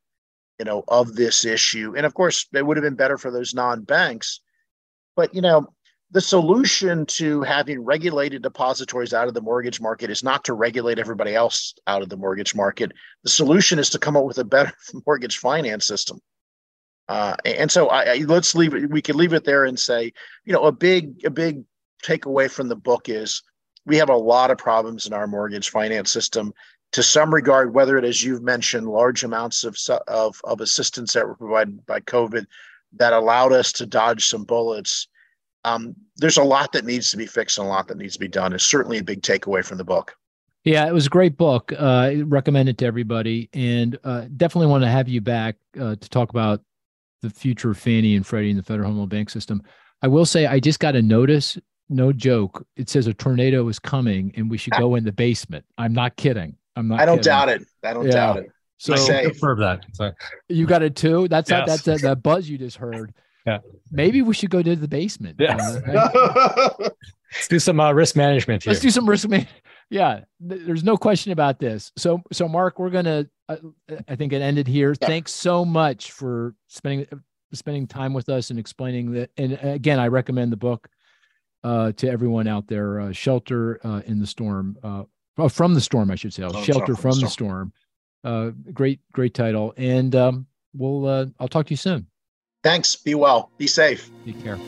you know, of this issue. And of course, it would have been better for those non-banks. But you know, the solution to having regulated depositories out of the mortgage market is not to regulate everybody else out of the mortgage market. The solution is to come up with a better mortgage finance system. Uh, and so I, I, let's leave it. We can leave it there and say, you know, a big a big takeaway from the book is we have a lot of problems in our mortgage finance system. To some regard, whether it is you've mentioned large amounts of of, of assistance that were provided by COVID that allowed us to dodge some bullets um, there's a lot that needs to be fixed and a lot that needs to be done. is certainly a big takeaway from the book. Yeah, it was a great book. Uh, I recommend it to everybody, and uh, definitely want to have you back uh, to talk about the future of Fannie and Freddie and the Federal Home Loan Bank system. I will say, I just got a notice. No joke. It says a tornado is coming, and we should go in the basement. I'm not kidding. I'm not. I don't kidding. doubt it. I don't yeah. doubt it. So I confirm that. So. You got it too. That's yes. that, that's that buzz you just heard. Yeah. Maybe we should go to the basement. Yeah. Uh, Let's do some uh, risk management here. Let's do some risk management. Yeah, there's no question about this. So, so Mark, we're gonna, uh, I think it ended here. Yeah. Thanks so much for spending spending time with us and explaining that. And again, I recommend the book uh, to everyone out there. Uh, Shelter uh, in the Storm, uh, oh, from the storm, I should say. Oh, Shelter from the storm. Uh, great, great title. And um, we'll, uh, I'll talk to you soon. Thanks. Be well. Be safe. Take care.